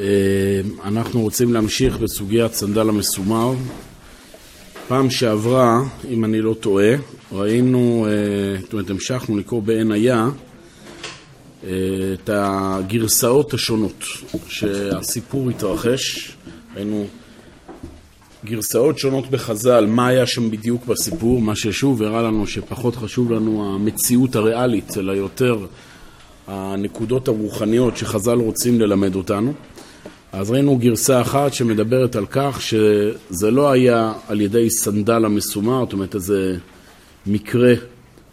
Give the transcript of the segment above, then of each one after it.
אה, אנחנו רוצים להמשיך בסוגיית סנדל המסומר. פעם שעברה, אם אני לא טועה, ראינו, אה, זאת אומרת, המשכנו לקרוא בעין היה אה, את הגרסאות השונות שהסיפור התרחש. ראינו גרסאות שונות בחז"ל, מה היה שם בדיוק בסיפור, מה ששוב הראה לנו שפחות חשוב לנו המציאות הריאלית, אלא יותר הנקודות הרוחניות שחז"ל רוצים ללמד אותנו. אז ראינו גרסה אחת שמדברת על כך שזה לא היה על ידי סנדל המסומר, זאת אומרת איזה מקרה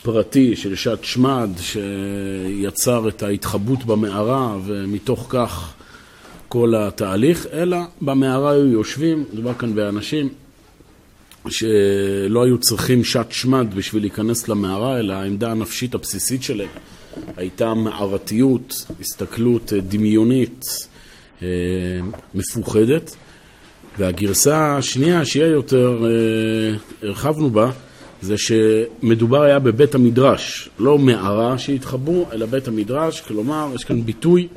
פרטי של שעת שמד שיצר את ההתחבאות במערה ומתוך כך כל התהליך, אלא במערה היו יושבים, מדובר כאן באנשים שלא היו צריכים שעת שמד בשביל להיכנס למערה, אלא העמדה הנפשית הבסיסית שלהם הייתה מערתיות, הסתכלות דמיונית, מפוחדת. והגרסה השנייה, שהיא יותר אה, הרחבנו בה, זה שמדובר היה בבית המדרש, לא מערה שהתחברו, אלא בית המדרש, כלומר, יש כאן ביטוי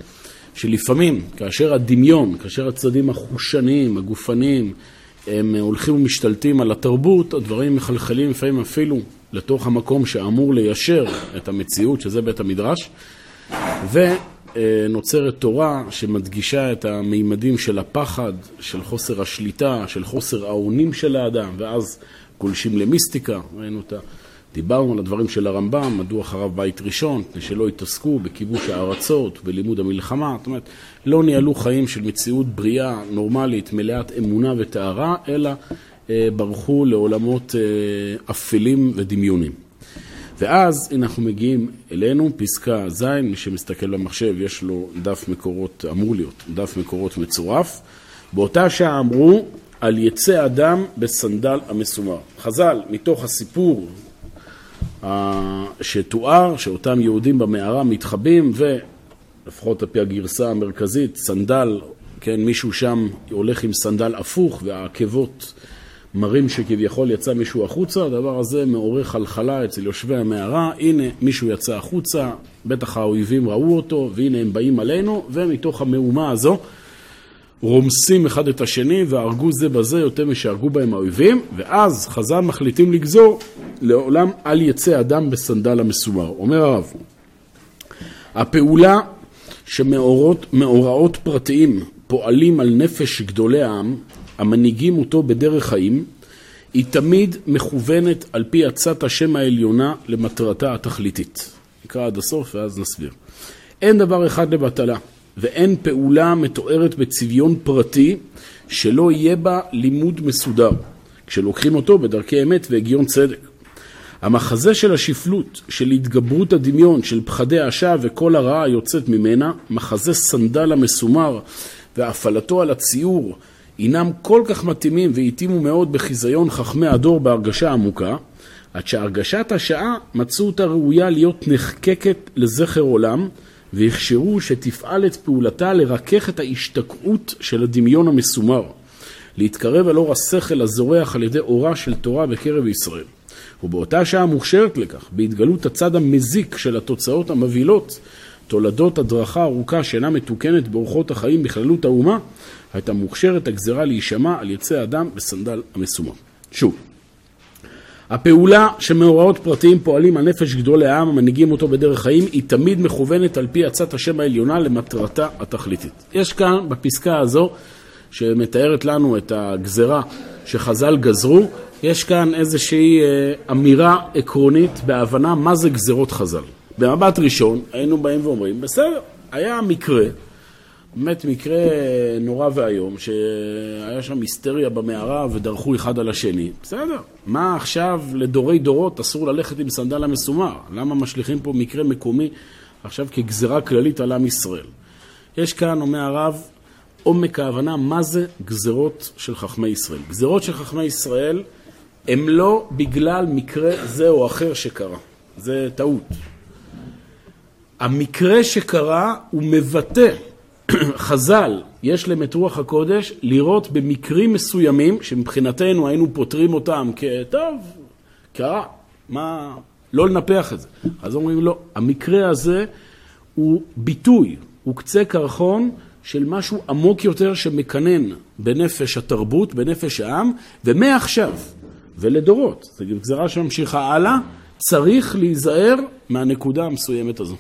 שלפעמים, כאשר הדמיון, כאשר הצדדים החושניים, הגופניים, הם הולכים ומשתלטים על התרבות, הדברים מחלחלים לפעמים אפילו לתוך המקום שאמור ליישר את המציאות, שזה בית המדרש, ונוצרת תורה שמדגישה את המימדים של הפחד, של חוסר השליטה, של חוסר האונים של האדם, ואז גולשים למיסטיקה, ראינו את ה... דיברנו על הדברים של הרמב"ם, מדוע חרב בית ראשון, מפני שלא התעסקו בכיבוש הארצות, בלימוד המלחמה, זאת אומרת, לא ניהלו חיים של מציאות בריאה, נורמלית, מלאת אמונה וטהרה, אלא אה, ברחו לעולמות אה, אפלים ודמיונים. ואז הנה אנחנו מגיעים אלינו, פסקה ז', מי שמסתכל במחשב יש לו דף מקורות, אמור להיות דף מקורות מצורף. באותה שעה אמרו על יצא אדם בסנדל המסומר. חז"ל, מתוך הסיפור שתואר, שאותם יהודים במערה מתחבאים, ולפחות על פי הגרסה המרכזית, סנדל, כן, מישהו שם הולך עם סנדל הפוך והעקבות מראים שכביכול יצא מישהו החוצה, הדבר הזה מעורר חלחלה אצל יושבי המערה, הנה מישהו יצא החוצה, בטח האויבים ראו אותו, והנה הם באים עלינו, ומתוך המהומה הזו רומסים אחד את השני והרגו זה בזה יותר משהרגו בהם האויבים, ואז חז"ל מחליטים לגזור לעולם אל יצא אדם בסנדל המסומר. אומר הרב, הפעולה שמאורעות פרטיים פועלים על נפש גדולי העם, המנהיגים אותו בדרך חיים, היא תמיד מכוונת על פי עצת השם העליונה למטרתה התכליתית. נקרא עד הסוף ואז נסביר. אין דבר אחד לבטלה. ואין פעולה מתוארת בצביון פרטי שלא יהיה בה לימוד מסודר, כשלוקחים אותו בדרכי אמת והגיון צדק. המחזה של השפלות, של התגברות הדמיון, של פחדי השווא וכל הרעה היוצאת ממנה, מחזה סנדל המסומר והפעלתו על הציור, הינם כל כך מתאימים והתאימו מאוד בחיזיון חכמי הדור בהרגשה עמוקה, עד שהרגשת השעה מצאו אותה ראויה להיות נחקקת לזכר עולם, והכשרו שתפעל את פעולתה לרכך את ההשתקעות של הדמיון המסומר, להתקרב אל אור השכל הזורח על ידי אורה של תורה בקרב ישראל. ובאותה שעה מוכשרת לכך, בהתגלות הצד המזיק של התוצאות המבהילות, תולדות הדרכה ארוכה שאינה מתוקנת באורחות החיים בכללות האומה, הייתה מוכשרת הגזרה להישמע על יצא אדם בסנדל המסומר. שוב, הפעולה שמאורעות פרטיים פועלים על נפש גדול העם, המנהיגים אותו בדרך חיים, היא תמיד מכוונת על פי עצת השם העליונה למטרתה התכליתית. יש כאן, בפסקה הזו, שמתארת לנו את הגזרה שחז"ל גזרו, יש כאן איזושהי אה, אמירה עקרונית בהבנה מה זה גזרות חז"ל. במבט ראשון היינו באים ואומרים, בסדר, היה מקרה באמת מקרה נורא ואיום, שהיה שם היסטריה במערה ודרכו אחד על השני. בסדר, מה עכשיו לדורי דורות אסור ללכת עם סנדל המסומר? למה משליכים פה מקרה מקומי עכשיו כגזרה כללית על עם ישראל? יש כאן, אומר הרב, עומק ההבנה מה זה גזרות של חכמי ישראל. גזרות של חכמי ישראל הם לא בגלל מקרה זה או אחר שקרה. זה טעות. המקרה שקרה הוא מבטא חז"ל, יש להם את רוח הקודש לראות במקרים מסוימים, שמבחינתנו היינו פותרים אותם כטוב, קרה, מה, לא לנפח את זה. אז אומרים לא, המקרה הזה הוא ביטוי, הוא קצה קרחון של משהו עמוק יותר שמקנן בנפש התרבות, בנפש העם, ומעכשיו ולדורות, זו גזרה שממשיכה הלאה, צריך להיזהר מהנקודה המסוימת הזו.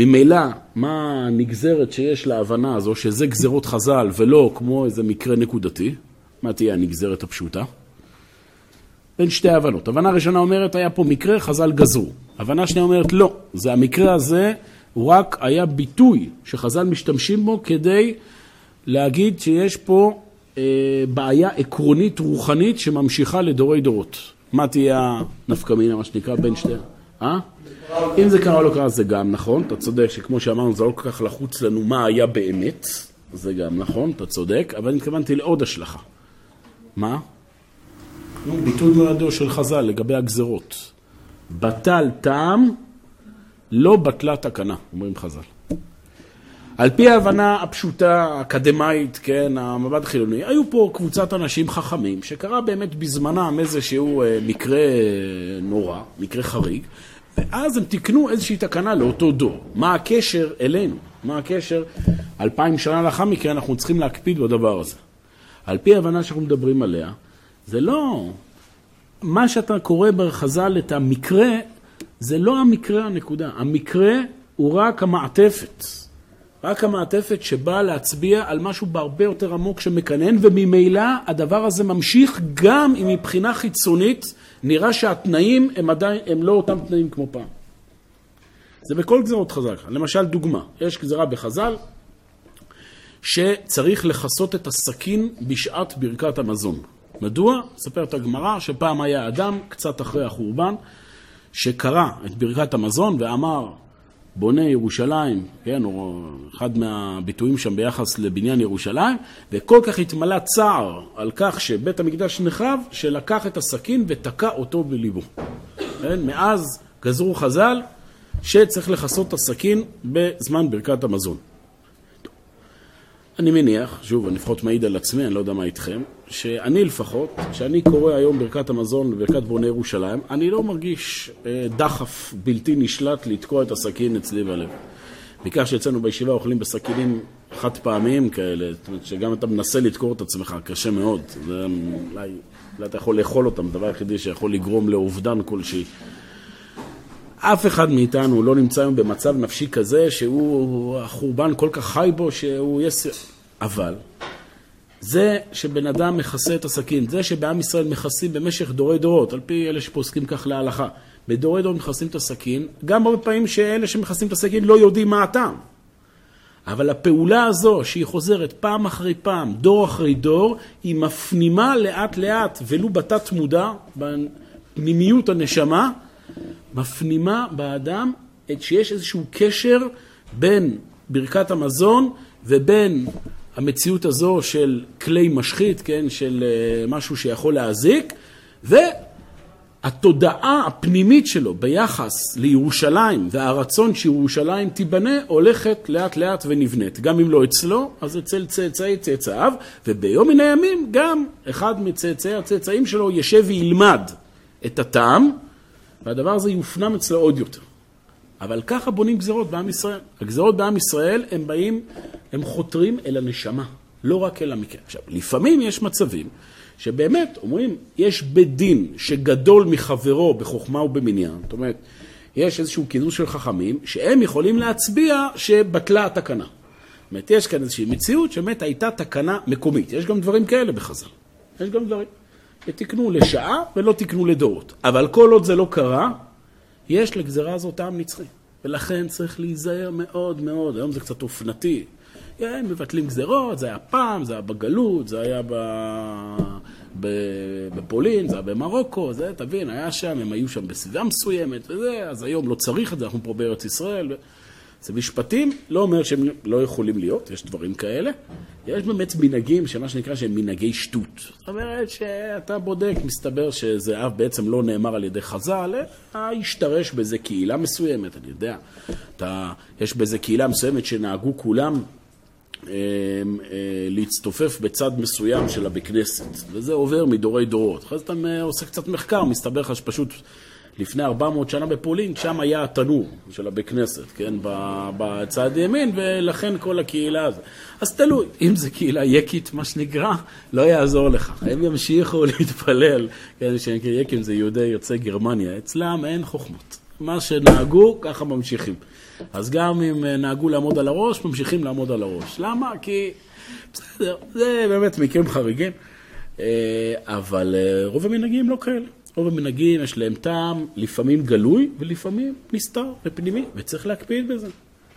ממילא, מה הנגזרת שיש להבנה הזו, שזה גזרות חז"ל ולא כמו איזה מקרה נקודתי? מה תהיה הנגזרת הפשוטה? בין שתי הבנות. הבנה ראשונה אומרת, היה פה מקרה, חז"ל גזרו. הבנה שנייה אומרת, לא, זה המקרה הזה, הוא רק היה ביטוי שחז"ל משתמשים בו כדי להגיד שיש פה אה, בעיה עקרונית רוחנית שממשיכה לדורי דורות. מה תהיה הנפקא מינה, מה שנקרא, בין שתי... אה? אם זה קרה או לא קרה זה גם נכון, אתה צודק שכמו שאמרנו זה לא כל כך לחוץ לנו מה היה באמת, זה גם נכון, אתה צודק, אבל אני התכוונתי לעוד השלכה. מה? ביטוי מועדו של חז"ל לגבי הגזרות. בטל טעם, לא בטלה תקנה, אומרים חז"ל. על פי ההבנה הפשוטה, האקדמאית, כן, המבט החילוני, היו פה קבוצת אנשים חכמים, שקרה באמת בזמנם איזשהו אה, מקרה נורא, מקרה חריג, ואז הם תיקנו איזושהי תקנה לאותו דור. מה הקשר אלינו? מה הקשר? אלפיים שנה לאחר מכן אנחנו צריכים להקפיד בדבר הזה. על פי ההבנה שאנחנו מדברים עליה, זה לא... מה שאתה קורא בחז"ל את המקרה, זה לא המקרה הנקודה. המקרה הוא רק המעטפת. רק המעטפת שבאה להצביע על משהו בהרבה יותר עמוק שמקנן, וממילא הדבר הזה ממשיך גם אם מבחינה חיצונית נראה שהתנאים הם עדיין, הם לא אותם תנאים כמו פעם. זה בכל גזרות חז"ל. למשל דוגמה, יש גזרה בחז"ל שצריך לכסות את הסכין בשעת ברכת המזון. מדוע? מספרת הגמרא שפעם היה אדם, קצת אחרי החורבן, שקרא את ברכת המזון ואמר בונה ירושלים, כן, או אחד מהביטויים שם ביחס לבניין ירושלים, וכל כך התמלא צער על כך שבית המקדש נחרב, שלקח את הסכין ותקע אותו בליבו. כן, מאז גזרו חז"ל שצריך לכסות את הסכין בזמן ברכת המזון. אני מניח, שוב, אני לפחות מעיד על עצמי, אני לא יודע מה איתכם, שאני לפחות, כשאני קורא היום ברכת המזון וברכת בוני ירושלים, אני לא מרגיש אה, דחף בלתי נשלט לתקוע את הסכין אצלי בלב. בעיקר שאצלנו בישיבה אוכלים בסכינים חד פעמיים כאלה, זאת אומרת שגם אתה מנסה לדקור את עצמך, קשה מאוד. זה אולי, אולי אתה יכול לאכול אותם, הדבר היחידי שיכול לגרום לאובדן כלשהי. אף אחד מאיתנו לא נמצא היום במצב נפשי כזה שהוא, החורבן כל כך חי בו שהוא יש... אבל זה שבן אדם מכסה את הסכין, זה שבעם ישראל מכסים במשך דורי דורות, על פי אלה שפוסקים כך להלכה, בדורי דורות מכסים את הסכין, גם הרבה פעמים שאלה שמכסים את הסכין לא יודעים מה הטעם. אבל הפעולה הזו, שהיא חוזרת פעם אחרי פעם, דור אחרי דור, היא מפנימה לאט לאט, ולו בתת מודע, בפנימיות הנשמה, מפנימה באדם את שיש איזשהו קשר בין ברכת המזון ובין המציאות הזו של כלי משחית, כן, של אה, משהו שיכול להזיק, והתודעה הפנימית שלו ביחס לירושלים והרצון שירושלים תיבנה הולכת לאט לאט ונבנית. גם אם לא אצלו, אז אצל צאצאי צאצאיו, וביום מן הימים גם אחד מצאצאי הצאצאים שלו ישב וילמד את הטעם, והדבר הזה יופנם אצלו עוד יותר. אבל ככה בונים גזרות בעם ישראל. הגזרות בעם ישראל, הם באים, הם חותרים אל הנשמה, לא רק אל המקרה. עכשיו, לפעמים יש מצבים שבאמת אומרים, יש בית דין שגדול מחברו בחוכמה ובמניין, זאת אומרת, יש איזשהו קידוש של חכמים, שהם יכולים להצביע שבטלה התקנה. זאת אומרת, יש כאן איזושהי מציאות שבאמת הייתה תקנה מקומית. יש גם דברים כאלה בחז"ל. יש גם דברים. ותקנו לשעה ולא תקנו לדורות. אבל כל עוד זה לא קרה, יש לגזרה הזאת טעם נצחי. ולכן צריך להיזהר מאוד מאוד. היום זה קצת אופנתי. כן, מבטלים גזרות, זה היה פעם, זה היה בגלות, זה היה ב... ב... בפולין, זה היה במרוקו, זה, תבין, היה שם, הם היו שם בסביבה מסוימת וזה, אז היום לא צריך את זה, אנחנו פה בארץ ישראל. ו... זה משפטים, לא אומר שהם לא יכולים להיות, יש דברים כאלה. יש באמת מנהגים, שמה שנקרא שהם מנהגי שטות. זאת אומרת שאתה בודק, מסתבר שזהב בעצם לא נאמר על ידי חז"ל, אלא השתרש באיזה קהילה מסוימת, אני יודע. אתה, יש באיזה קהילה מסוימת שנהגו כולם אה, אה, להצטופף בצד מסוים של הבית כנסת, וזה עובר מדורי דורות. אחרי זה אתה עושה קצת מחקר, מסתבר לך שפשוט לפני 400 שנה בפולין, שם היה התנור של הבית כנסת, כן, בצד ימין, ולכן כל הקהילה הזאת. אז תלוי, אם זו קהילה יקית, מה שנקרא, לא יעזור לך. הם ימשיכו להתפלל, כן, שנקרא יקים זה יהודי יוצאי גרמניה, אצלם אין חוכמות. מה שנהגו, ככה ממשיכים. אז גם אם נהגו לעמוד על הראש, ממשיכים לעמוד על הראש. למה? כי, בסדר, זה באמת מקרים חריגים, אה, אבל אה, רוב המנהגים לא כאלה. רוב המנהגים יש להם טעם, לפעמים גלוי ולפעמים נסתר ופנימי, וצריך להקפיד בזה.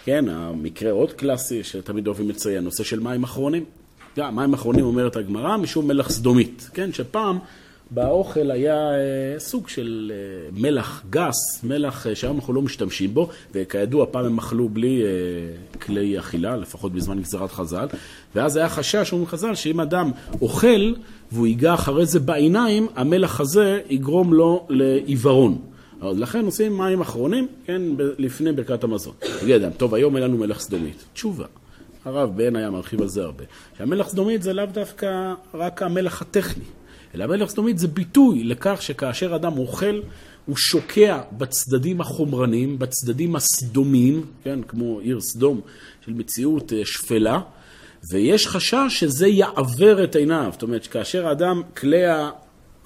כן, המקרה עוד קלאסי שתמיד אוהבים לציין, נושא של מים אחרונים. גם מים אחרונים אומרת הגמרא, משום מלח סדומית. כן, שפעם באוכל היה אה, סוג של אה, מלח גס, מלח אה, שהיום אנחנו לא משתמשים בו, וכידוע פעם הם אכלו בלי כלי אכילה, לפחות בזמן גזירת חז"ל, ואז היה חשש, אומרים חז"ל, שאם אדם אוכל והוא ייגע אחרי זה בעיניים, המלח הזה יגרום לו לעיוורון. אז לכן עושים מים אחרונים, כן, לפני ברכת המזון. תגיד אדם, טוב, היום אין לנו מלח סדומית. תשובה. הרב בן היה מרחיב על זה הרבה. שהמלח סדומית זה לאו דווקא רק המלח הטכני. אלא מלך סדומית זה ביטוי לכך שכאשר אדם אוכל, הוא שוקע בצדדים החומרניים, בצדדים הסדומים, כן, כמו עיר סדום, של מציאות אה, שפלה, ויש חשש שזה יעוור את עיניו. זאת אומרת, כאשר האדם, כלי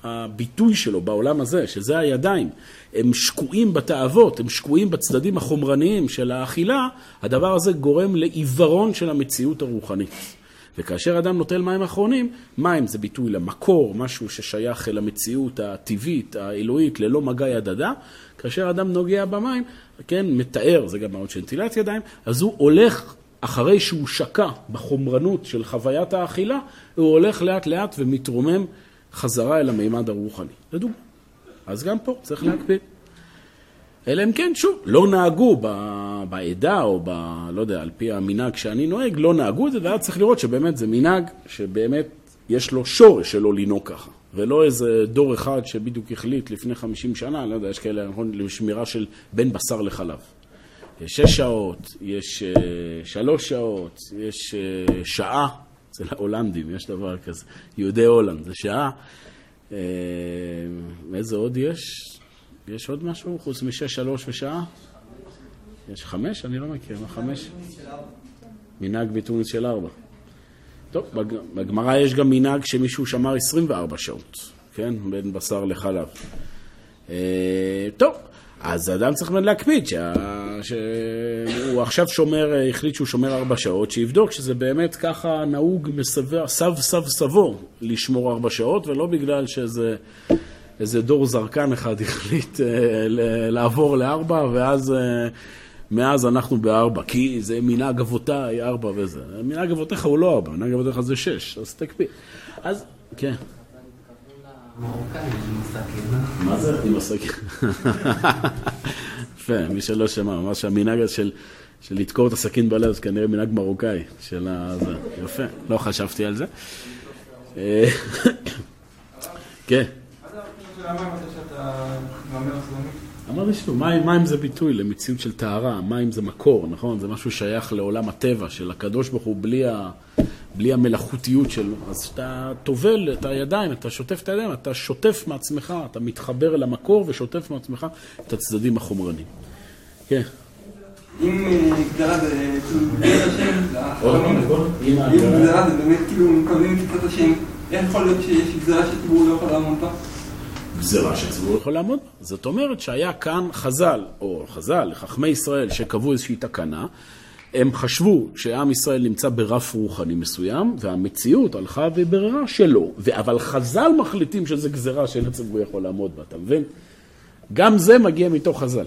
הביטוי שלו בעולם הזה, שזה הידיים, הם שקועים בתאוות, הם שקועים בצדדים החומרניים של האכילה, הדבר הזה גורם לעיוורון של המציאות הרוחנית. וכאשר אדם נוטל מים אחרונים, מים זה ביטוי למקור, משהו ששייך אל המציאות הטבעית, האלוהית, ללא מגע ידדה. כאשר אדם נוגע במים, כן, מתאר, זה גם מאוד של נטילת ידיים, אז הוא הולך, אחרי שהוא שקע בחומרנות של חוויית האכילה, הוא הולך לאט לאט ומתרומם חזרה אל המימד הרוחני. לדוגמה. אז גם פה צריך להקפיד. אלא אם כן, שוב, לא נהגו בעדה או ב... לא יודע, על פי המנהג שאני נוהג, לא נהגו את זה, ואז צריך לראות שבאמת זה מנהג שבאמת יש לו שורש שלא לנהוג ככה. ולא איזה דור אחד שבדיוק החליט לפני 50 שנה, לא יודע, יש כאלה, נכון, לשמירה של בין בשר לחלב. יש שש שעות, יש uh, שלוש שעות, יש uh, שעה, אצל ההולנדים יש דבר כזה, יהודי הולנד, זה שעה. Uh, איזה עוד יש? יש עוד משהו חוץ משש, שלוש ושעה? יש חמש? אני לא מכיר. מה חמש? מנהג בתוניס של ארבע. טוב, בגמרא יש גם מנהג שמישהו שמר 24 שעות, כן? בין בשר לחלב. אה, טוב, אז אדם צריך להקפיד שה... שהוא עכשיו שומר, החליט שהוא שומר ארבע שעות, שיבדוק שזה באמת ככה נהוג מסב סב סב סבו לשמור ארבע שעות, ולא בגלל שזה איזה דור זרקן אחד החליט אה, לעבור לארבע, ואז אה, מאז אנחנו בארבע, כי זה מנהג אבותיי ארבע וזה. מנהג אבותיך הוא לא ארבע, מנהג אבותיך זה שש, אז תקפיא. אז, כן. מה זה? עם הסכין. יפה, מי שלא שמע, ממש המנהג של... של לדקור את הסכין בלב, זה כנראה מנהג מרוקאי של ה... יפה, לא חשבתי על זה. אה, כן. אמרתי שוב, מים זה ביטוי למציאות של טהרה, מים זה מקור, נכון? זה משהו שייך לעולם הטבע של הקדוש ברוך הוא בלי, ה, בלי המלאכותיות שלו. אז כשאתה טובל את הידיים, אתה שוטף את הידיים, אתה שוטף מעצמך, אתה מתחבר למקור ושוטף מעצמך את הצדדים החומרנים. כן. אם אה, גדרה זה כאילו אם גדרה זה באמת כאילו מקבלים את השם, איך יכול להיות שיש גזרה שציבור לא יכול לעמוד בה? גזירה שהציבור יכול לעמוד. זאת אומרת שהיה כאן חז"ל, או חז"ל, חכמי ישראל, שקבעו איזושהי תקנה, הם חשבו שעם ישראל נמצא ברף רוחני מסוים, והמציאות הלכה ובררה שלא. אבל חז"ל מחליטים שזו גזירה שאין הציבור יכול לעמוד בה, אתה מבין? גם זה מגיע מתוך חז"ל.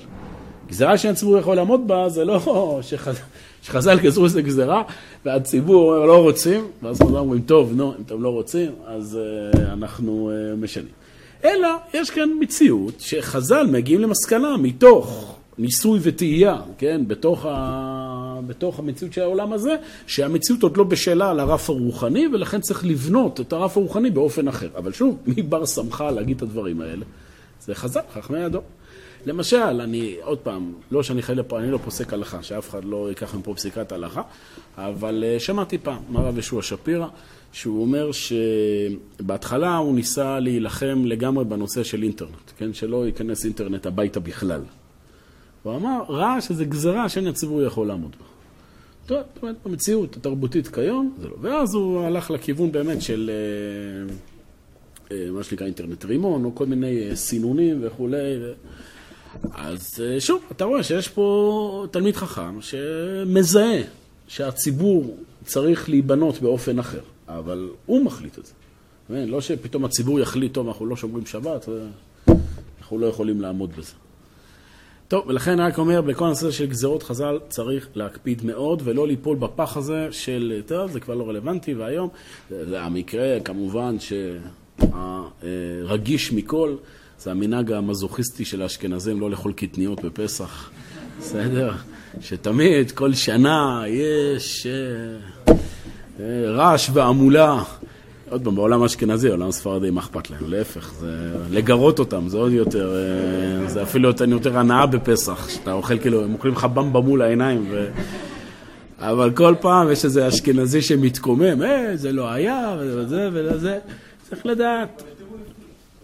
גזירה שאין הציבור יכול לעמוד בה, זה לא שחז... שחז"ל גזרו איזה גזירה, והציבור אומר לא רוצים, ואז חז"ל אומרים, טוב, נו, אם אתם לא רוצים, אז uh, אנחנו uh, משנים. אלא יש כאן מציאות שחז"ל מגיעים למסקנה מתוך ניסוי וטעייה, כן, בתוך, ה... בתוך המציאות של העולם הזה, שהמציאות עוד לא בשלה על הרף הרוחני, ולכן צריך לבנות את הרף הרוחני באופן אחר. אבל שוב, מי בר סמכה להגיד את הדברים האלה? זה חז"ל, חכמי הדור. למשל, אני, עוד פעם, לא שאני חייב אני לא פוסק הלכה, שאף אחד לא ייקח מפה פסיקת הלכה, אבל אה, שמעתי פעם מהרב ישוע שפירא, שהוא אומר שבהתחלה הוא ניסה להילחם לגמרי בנושא של אינטרנט, כן? שלא ייכנס אינטרנט הביתה בכלל. הוא אמר, ראה שזה גזרה שאין הציבור יכול לעמוד בה. טוב, אומרת, במציאות התרבותית כיום, זה לא. ואז הוא הלך לכיוון באמת של אה, אה, מה שנקרא אינטרנט רימון, או כל מיני אה, סינונים וכולי. אז שוב, אתה רואה שיש פה תלמיד חכם שמזהה שהציבור צריך להיבנות באופן אחר, אבל הוא מחליט את זה. לא שפתאום הציבור יחליט, טוב, אנחנו לא שומרים שבת, אנחנו לא יכולים לעמוד בזה. טוב, ולכן אני רק אומר, בכל הנושא של גזירות חז"ל צריך להקפיד מאוד ולא ליפול בפח הזה של, טוב, זה כבר לא רלוונטי, והיום, זה המקרה כמובן שהרגיש מכל, זה המנהג המזוכיסטי של האשכנזים לא לאכול קטניות בפסח, בסדר? שתמיד, כל שנה, יש אה, רעש והמולה. עוד פעם, בעולם האשכנזי, בעולם הספרדי, מה אכפת להם? להפך, זה לגרות אותם, זה עוד יותר, אה, זה אפילו יותר, יותר הנאה בפסח, שאתה אוכל כאילו, הם אוכלים לך במבה מול העיניים, ו... אבל כל פעם יש איזה אשכנזי שמתקומם, אה, זה לא היה, וזה וזה, צריך לדעת.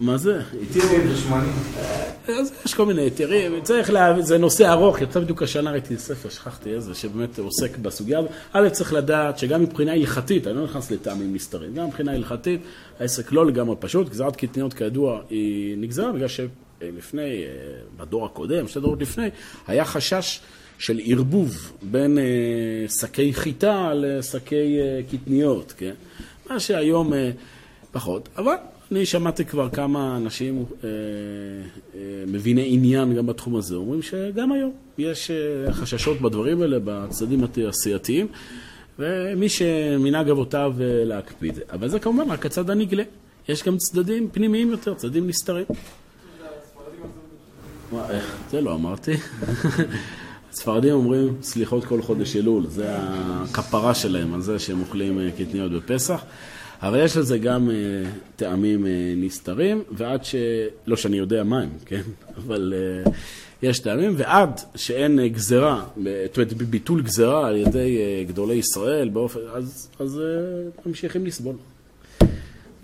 מה זה? היתרים ושמנים. אז יש כל מיני היתרים, צריך להבין, זה נושא ארוך, יצא בדיוק השנה ראיתי ספר, שכחתי איזה, שבאמת עוסק בסוגיה הזאת. א', צריך לדעת שגם מבחינה הלכתית, אני לא נכנס לטעמים נסתרים, גם מבחינה הלכתית, העסק לא לגמרי פשוט, גזרת קטניות כידוע היא נגזרה בגלל שלפני, אה, בדור הקודם, שתי דורות לפני, היה חשש של ערבוב בין אה, שקי חיטה לשקי אה, קטניות, כן? מה שהיום פחות, אבל אני שמעתי כבר כמה אנשים אה, אה, מביני עניין גם בתחום הזה, אומרים שגם היום יש אה, חששות בדברים האלה, בצדדים התעשייתיים, ומי שמנהג אבותיו אה, להקפיד. אבל זה כמובן רק הצד הנגלה. יש גם צדדים פנימיים יותר, צדדים נסתרים. זה לא אמרתי. הספרדים אומרים סליחות כל חודש אלול, זה הכפרה שלהם על זה שהם אוכלים אה, קטניות בפסח. אבל יש לזה גם uh, טעמים uh, נסתרים, ועד ש... לא שאני יודע מה הם, כן? אבל uh, יש טעמים, ועד שאין uh, גזרה, זאת אומרת, ביטול גזרה על ידי uh, גדולי ישראל, באופן, אז, אז uh, ממשיכים לסבול.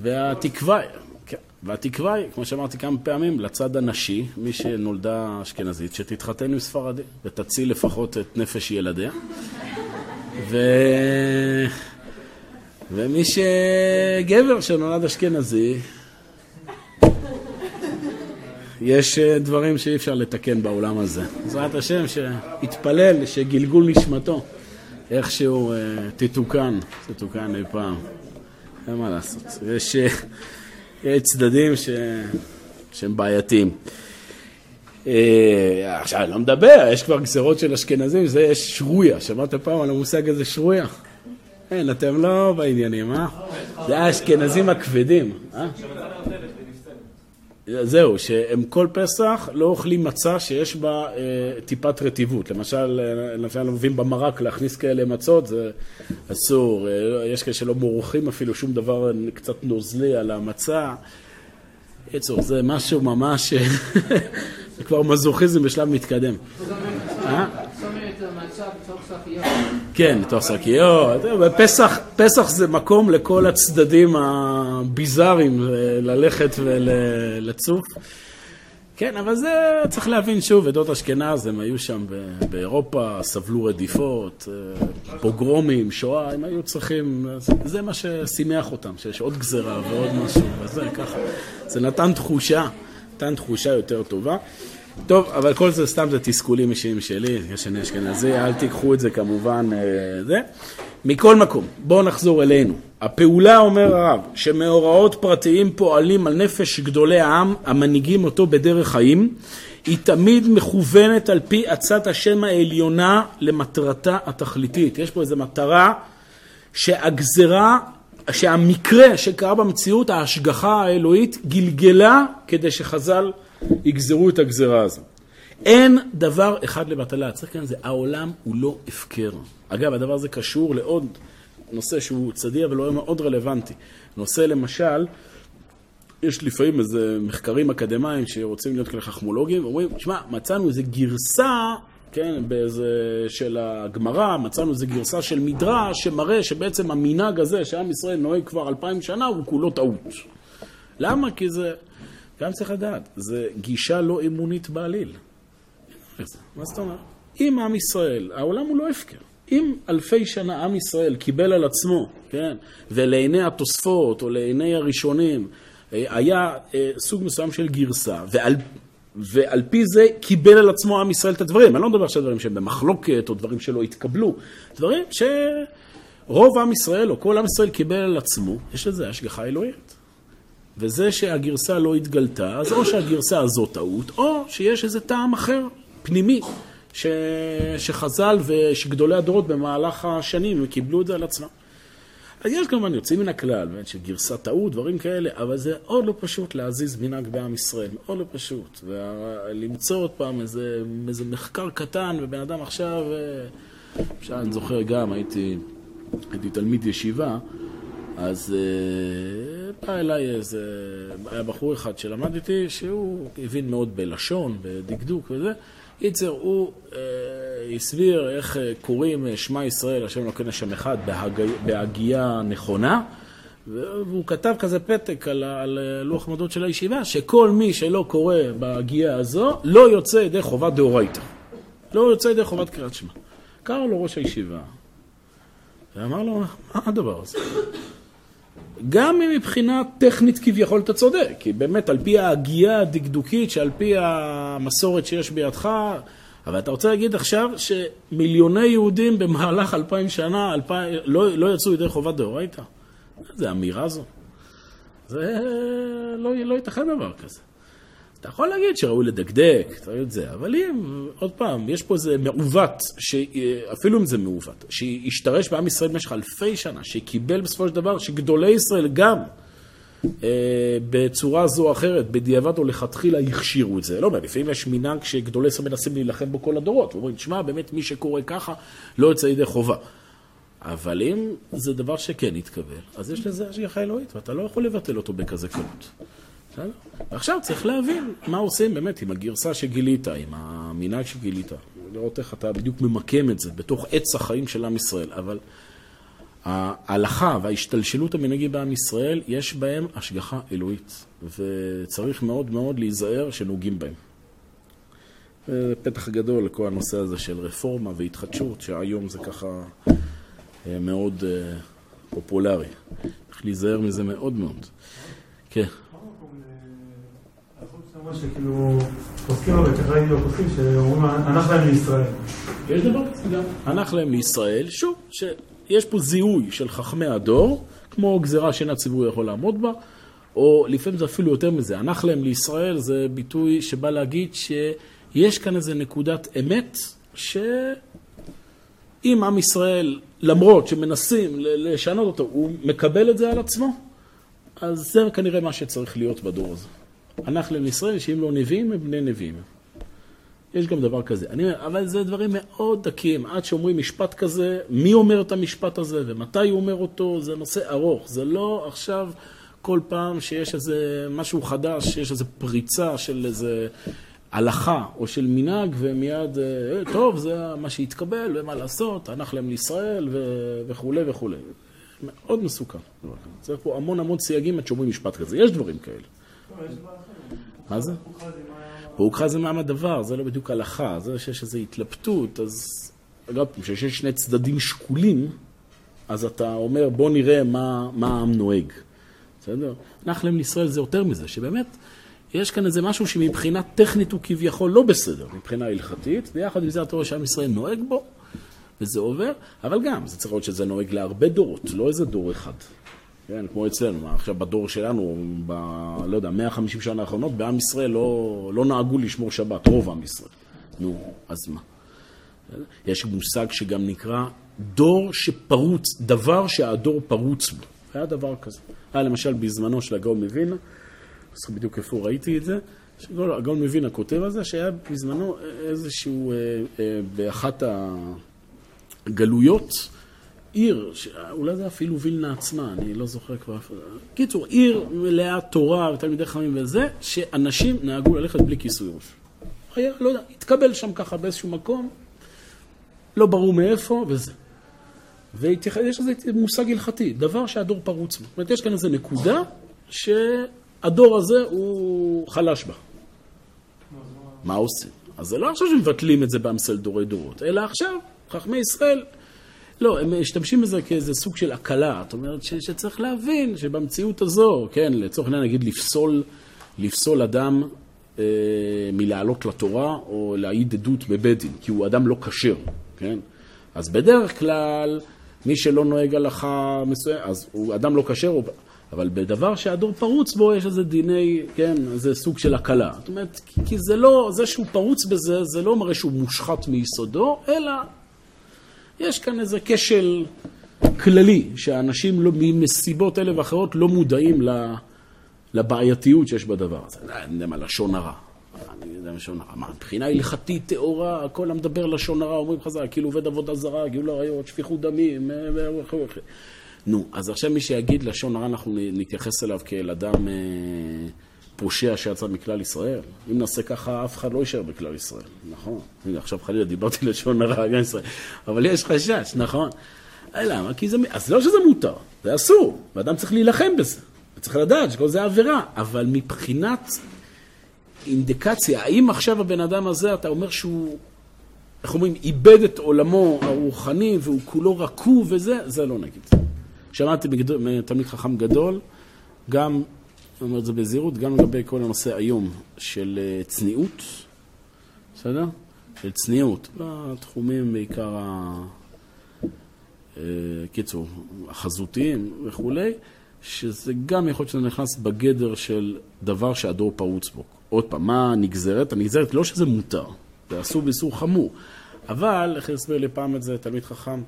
והתקווה, כן, והתקווה היא, כמו שאמרתי כמה פעמים, לצד הנשי, מי שנולדה אשכנזית, שתתחתן עם ספרדי, ותציל לפחות את נפש ילדיה. ו... ומי שגבר שנולד אשכנזי, יש אה, דברים שאי אפשר לתקן בעולם הזה. בעזרת השם, שיתפלל שגלגול נשמתו איכשהו אה, תתוקן, תתוקן אי פעם. אין מה לעשות. יש, אה, יש צדדים ש... שהם בעייתיים. עכשיו, אני לא מדבר, יש כבר גזרות של אשכנזים, זה יש שרויה. שמעת פעם על המושג הזה שרויה? כן, אתם לא בעניינים, אה? זה האשכנזים הכבדים, אה? זהו, שהם כל פסח לא אוכלים מצה שיש בה אה, טיפת רטיבות. למשל, אה, למשל, מביאים במרק להכניס כאלה מצות, זה אסור. אה, יש כאלה שלא מורחים אפילו שום דבר קצת נוזלי על המצה. יצור, זה משהו ממש, זה כבר מזוכיזם בשלב מתקדם. אה? כן, בתוך שקיות. פסח זה מקום לכל הצדדים הביזאריים ללכת ולצוף. כן, אבל זה צריך להבין שוב, עדות אשכנז, הם היו שם באירופה, סבלו רדיפות, פוגרומים, שואה, הם היו צריכים, זה מה ששימח אותם, שיש עוד גזרה ועוד משהו, וזה ככה. זה נתן תחושה, נתן תחושה יותר טובה. טוב, אבל כל זה סתם זה תסכולים אישיים שלי, יש אני אשכנזי, אל תיקחו את זה כמובן, אה, זה. מכל מקום, בואו נחזור אלינו. הפעולה, אומר הרב, שמאורעות פרטיים פועלים על נפש גדולי העם, המנהיגים אותו בדרך חיים, היא תמיד מכוונת על פי עצת השם העליונה למטרתה התכליתית. יש פה איזו מטרה שהגזרה, שהמקרה שקרה במציאות, ההשגחה האלוהית, גלגלה כדי שחז"ל יגזרו את הגזרה הזו. אין דבר אחד לבטלה, צריך כאן זה, העולם הוא לא הפקר. אגב, הדבר הזה קשור לעוד נושא שהוא צדיע ולא מאוד רלוונטי. נושא למשל יש לפעמים איזה מחקרים אקדמיים שרוצים להיות כאלה חכמולוגים, אומרים, שמע, מצאנו איזה גרסה, כן, באיזה, של הגמרא, מצאנו איזה גרסה של מדרש שמראה שבעצם המנהג הזה שעם ישראל נוהג כבר אלפיים שנה הוא כולו טעות. למה? כי זה, גם צריך לדעת, זה גישה לא אמונית בעליל. מה זאת אומרת? אם עם ישראל, העולם הוא לא הפקר. אם אלפי שנה עם ישראל קיבל על עצמו, כן, ולעיני התוספות או לעיני הראשונים אה, היה אה, סוג מסוים של גרסה, ועל, ועל פי זה קיבל על עצמו עם ישראל את הדברים. אני לא מדבר עכשיו דברים שהם במחלוקת או דברים שלא התקבלו, דברים שרוב עם ישראל או כל עם ישראל קיבל על עצמו, יש לזה השגחה אלוהית. וזה שהגרסה לא התגלתה, אז או שהגרסה הזאת טעות, או שיש איזה טעם אחר, פנימי, ש... שחז"ל ושגדולי הדורות במהלך השנים קיבלו את זה על עצמם. אז יש כמובן יוצאים מן הכלל, באמת שגרסה טעות, דברים כאלה, אבל זה עוד לא פשוט להזיז מנהג בעם ישראל, מאוד לא פשוט. ולמצוא עוד פעם איזה, איזה מחקר קטן, ובן אדם עכשיו, עכשיו אני זוכר גם, הייתי, הייתי תלמיד ישיבה, אז uh, בא אליי איזה, היה בחור אחד שלמד איתי, שהוא הבין מאוד בלשון, בדקדוק וזה. קיצר, הוא אה, הסביר איך אה, קוראים אה, שמע ישראל, השם אלוקינו השם אחד, בהגייה נכונה, והוא כתב כזה פתק על, על אה, לוח מודות של הישיבה, שכל מי שלא קורא בהגייה הזו, לא יוצא ידי חובת דאורייתא. לא יוצא ידי חובת קריאת שמע. קרא לו ראש הישיבה, ואמר לו, מה הדבר הזה? גם אם מבחינה טכנית כביכול אתה צודק, כי באמת על פי ההגייה הדקדוקית, שעל פי המסורת שיש בידך, אבל אתה רוצה להגיד עכשיו שמיליוני יהודים במהלך אלפיים שנה אלפיים, לא, לא יצאו ידי חובת דאורייתא? זה אמירה זו. זה לא, לא ייתכן דבר כזה. אתה יכול להגיד שראוי לדקדק, אתה יודע את זה, אבל אם, עוד פעם, יש פה איזה מעוות, אפילו אם זה מעוות, שהשתרש בעם ישראל במשך אלפי שנה, שקיבל בסופו של דבר, שגדולי ישראל גם אה, בצורה זו או אחרת, בדיעבד או לכתחילה הכשירו את זה. לא אומר, לפעמים יש מנהג שגדולי ישראל מנסים להילחם בו כל הדורות, ואומרים, תשמע, באמת מי שקורא ככה לא יוצא ידי חובה. אבל אם זה דבר שכן יתקבל, אז יש לזה השגחה אלוהית, ואתה לא יכול לבטל אותו בכזה קלות. ועכשיו צריך להבין מה עושים באמת עם הגרסה שגילית, עם המנהג שגילית. לראות איך אתה בדיוק ממקם את זה בתוך עץ החיים של עם ישראל. אבל ההלכה וההשתלשלות המנהגי בעם ישראל, יש בהם השגחה אלוהית. וצריך מאוד מאוד להיזהר שנוגעים בהם. זה פתח גדול לכל הנושא הזה של רפורמה והתחדשות, שהיום זה ככה אה, מאוד אה, פופולרי. צריך להיזהר מזה מאוד מאוד. כן. הנח להם לישראל, שוב, שיש פה זיהוי של חכמי הדור, כמו גזירה שאין הציבור יכול לעמוד בה, או לפעמים זה אפילו יותר מזה, הנח להם לישראל זה ביטוי שבא להגיד שיש כאן איזה נקודת אמת, שאם עם ישראל, למרות שמנסים לשנות אותו, הוא מקבל את זה על עצמו, אז זה כנראה מה שצריך להיות בדור הזה. אנחנו להם ישראל, שאם לא נביאים, הם בני נביאים. יש גם דבר כזה. אני, אבל זה דברים מאוד דקים. עד שאומרים משפט כזה, מי אומר את המשפט הזה ומתי הוא אומר אותו, זה נושא ארוך. זה לא עכשיו כל פעם שיש איזה משהו חדש, שיש איזה פריצה של איזה הלכה או של מנהג, ומיד, אה, טוב, זה מה שהתקבל ומה לעשות, הנח להם לישראל וכולי וכולי. מאוד מסוכן. צריך פה המון המון סייגים עד שאומרים משפט כזה. יש דברים כאלה. מה זה? פרוקחה זה מעמד דבר, זה לא בדיוק הלכה, זה שיש איזו התלבטות, אז אגב, כשיש שני צדדים שקולים, אז אתה אומר בוא נראה מה, מה העם נוהג, בסדר? נחלם לישראל זה יותר מזה, שבאמת יש כאן איזה משהו שמבחינה טכנית הוא כביכול לא בסדר, מבחינה הלכתית, ויחד עם זה אתה רואה שעם ישראל נוהג בו, וזה עובר, אבל גם, זה צריך להיות שזה נוהג להרבה דורות, לא איזה דור אחד. כן, כמו אצלנו, עכשיו בדור שלנו, ב... לא יודע, 150 שנה האחרונות, בעם ישראל לא, לא נהגו לשמור שבת, רוב עם ישראל. נו, אז מה? יש מושג שגם נקרא דור שפרוץ, דבר שהדור פרוץ בו. היה דבר כזה. היה למשל בזמנו של הגאון מווינה, לא זוכר בדיוק איפה ראיתי את זה, הגאון מווינה כותב על זה, שהיה בזמנו איזשהו, אה, אה, באחת הגלויות, עיר, אולי זה אפילו וילנה עצמה, אני לא זוכר כבר. קיצור, עיר מלאה תורה ותלמידי חכמים וזה, שאנשים נהגו ללכת בלי כיסוי ראש. היה, לא יודע, התקבל שם ככה באיזשהו מקום, לא ברור מאיפה, וזה. ויש לזה מושג הלכתי, דבר שהדור פרוץ בו. זאת אומרת, יש כאן איזו נקודה שהדור הזה הוא חלש בה. מה עושים? אז זה לא עכשיו שמבטלים את זה באמסל דורי דורות, אלא עכשיו, חכמי ישראל, לא, הם משתמשים בזה כאיזה סוג של הקלה. זאת אומרת ש, שצריך להבין שבמציאות הזו, כן, לצורך העניין נגיד לפסול, לפסול אדם אה, מלעלות לתורה או להעיד עדות בבית דין, כי הוא אדם לא כשר, כן? אז בדרך כלל, מי שלא נוהג הלכה מסוימת, אז הוא אדם לא כשר, אבל בדבר שהדור פרוץ בו יש איזה דיני, כן, איזה סוג של הקלה. זאת אומרת, כי זה לא, זה שהוא פרוץ בזה, זה לא מראה שהוא מושחת מיסודו, אלא יש כאן איזה כשל כללי, שאנשים לא, מסיבות אלה ואחרות לא מודעים לבעייתיות שיש בדבר הזה. אני יודע מה, לשון הרע. אני יודע מה לשון הרע. מה, מבחינה הלכתית טהורה, הכל המדבר לשון הרע, אומרים חז"ל, כאילו עובד עבודה זרה, גאול עריות, שפיכות דמים, וכו' וכו'. נו, אז עכשיו מי שיגיד לשון הרע, אנחנו נתייחס אליו כאל אדם אה, פושע שיצא מכלל ישראל. אם נעשה ככה, אף אחד לא יישאר בכלל ישראל, נכון? הנה, עכשיו חלילה דיברתי לשון הרע גם ישראל, אבל יש חשש, נכון? למה? כי זה... אז לא שזה מותר, זה אסור, ואדם צריך להילחם בזה. צריך לדעת שכל זה עבירה, אבל מבחינת אינדיקציה, האם עכשיו הבן אדם הזה, אתה אומר שהוא, איך אומרים, איבד את עולמו הרוחני והוא כולו רקוב וזה, זה לא נגיד. שמעתי מתלמיד חכם גדול, גם, אני אומר את זה בזהירות, גם לגבי כל הנושא היום של אה, צניעות, בסדר? של צניעות, בתחומים בעיקר ה... אה, קיצור, החזותיים וכולי, שזה גם יכול להיות שזה נכנס בגדר של דבר שהדור פרוץ בו. עוד פעם, מה הנגזרת? הנגזרת לא שזה מותר, זה אסור באיסור חמור, אבל, איך הסביר לי פעם את זה תלמיד חכם,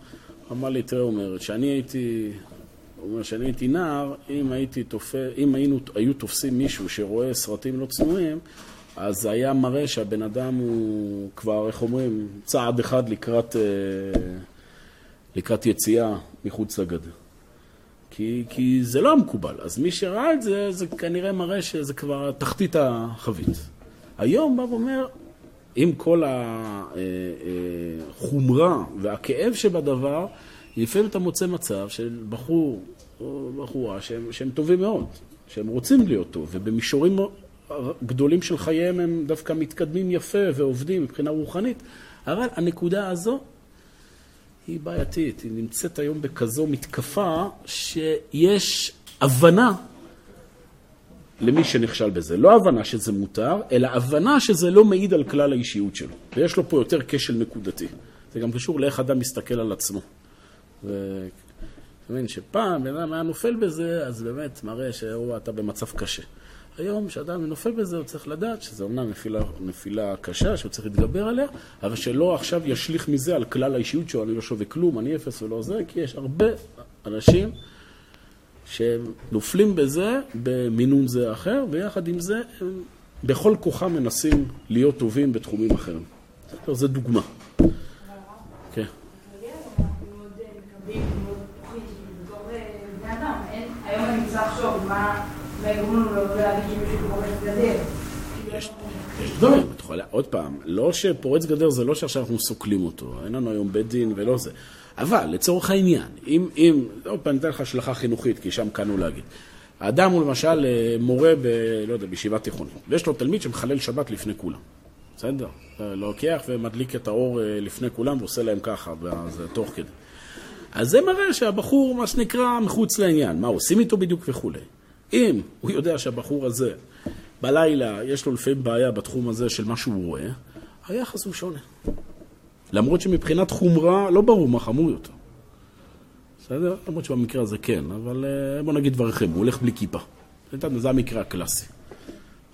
אמר לי, תראה, אומר, שאני הייתי, הוא אומר, שאני הייתי נער, אם הייתי תופס, אם היינו, היו תופסים מישהו שרואה סרטים לא צנועים, אז זה היה מראה שהבן אדם הוא כבר, איך אומרים, צעד אחד לקראת, אה, לקראת יציאה מחוץ לגדר. כי, כי זה לא המקובל. אז מי שראה את זה, זה כנראה מראה שזה כבר תחתית החבית. היום בא ואומר, עם כל החומרה אה, אה, והכאב שבדבר, לפעמים אתה מוצא מצב של בחור או בחורה שהם, שהם טובים מאוד, שהם רוצים להיות טוב, ובמישורים גדולים של חייהם הם דווקא מתקדמים יפה ועובדים מבחינה רוחנית, אבל הנקודה הזו היא בעייתית, היא נמצאת היום בכזו מתקפה שיש הבנה למי שנכשל בזה. לא הבנה שזה מותר, אלא הבנה שזה לא מעיד על כלל האישיות שלו. ויש לו פה יותר כשל נקודתי. זה גם קשור לאיך אדם מסתכל על עצמו. ו... אתה מבין, שפעם בן אדם היה נופל בזה, אז באמת מראה שאתה במצב קשה. היום, כשאדם נופל בזה, הוא צריך לדעת שזו אומנם נפילה, נפילה קשה, שהוא צריך להתגבר עליה, אבל שלא עכשיו ישליך מזה על כלל האישיות שלו, אני לא שווה כלום, אני אפס ולא זה, כי יש הרבה אנשים שהם נופלים בזה במינון זה או אחר, ויחד עם זה הם בכל כוחם מנסים להיות טובים בתחומים אחרים. זו דוגמה. כן. מה... יש דברים, את יכולה, עוד פעם, לא שפורץ גדר זה לא שעכשיו אנחנו סוקלים אותו, אין לנו היום בית דין ולא זה. אבל לצורך העניין, אם, אם, עוד פעם, אני אתן לך השלכה חינוכית, כי שם קנו להגיד. האדם הוא למשל אה, מורה ב... לא יודע, בישיבה תיכונית, ויש לו תלמיד שמחלל שבת לפני כולם. בסדר? לוקח ומדליק את האור אה, לפני כולם ועושה להם ככה, תוך כדי. אז זה מראה שהבחור, מה שנקרא, מחוץ לעניין. מה עושים איתו בדיוק וכולי. אם הוא יודע שהבחור הזה בלילה יש לו לפעמים בעיה בתחום הזה של מה שהוא רואה, היחס הוא שונה. למרות שמבחינת חומרה לא ברור מה חמור יותר. בסדר? למרות שבמקרה הזה כן, אבל אה, בוא נגיד דבריכם, הוא הולך בלי כיפה. זה המקרה הקלאסי.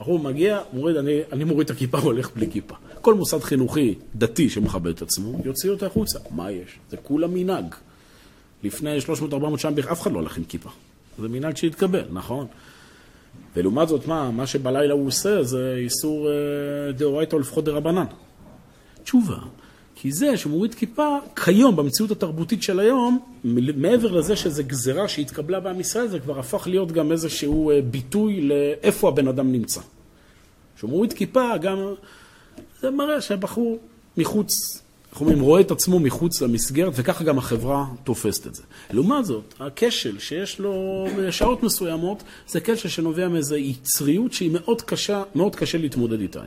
בחור מגיע, מוריד, אני, אני מוריד את הכיפה, הוא הולך בלי כיפה. כל מוסד חינוכי דתי שמכבד את עצמו, יוציא אותו החוצה. מה יש? זה כולה מנהג. לפני 300-400 שנה אף אחד לא הלך עם כיפה. זה מנהג שהתקבל, נכון? ולעומת זאת, מה, מה שבלילה הוא עושה זה איסור אה, דאורייתא או לפחות דרבנן. תשובה, כי זה שמוריד כיפה, כיום, במציאות התרבותית של היום, מעבר לזה שזו גזרה שהתקבלה בעם ישראל, זה כבר הפך להיות גם איזשהו אה, ביטוי לאיפה הבן אדם נמצא. כשהוא כיפה, גם זה מראה שהבחור מחוץ, איך אומרים, רואה את עצמו מחוץ למסגרת, וככה גם החברה תופסת את זה. לעומת זאת, הכשל שיש לו בשעות מסוימות, זה כשל שנובע מאיזו יצריות שהיא מאוד קשה, מאוד קשה להתמודד איתה.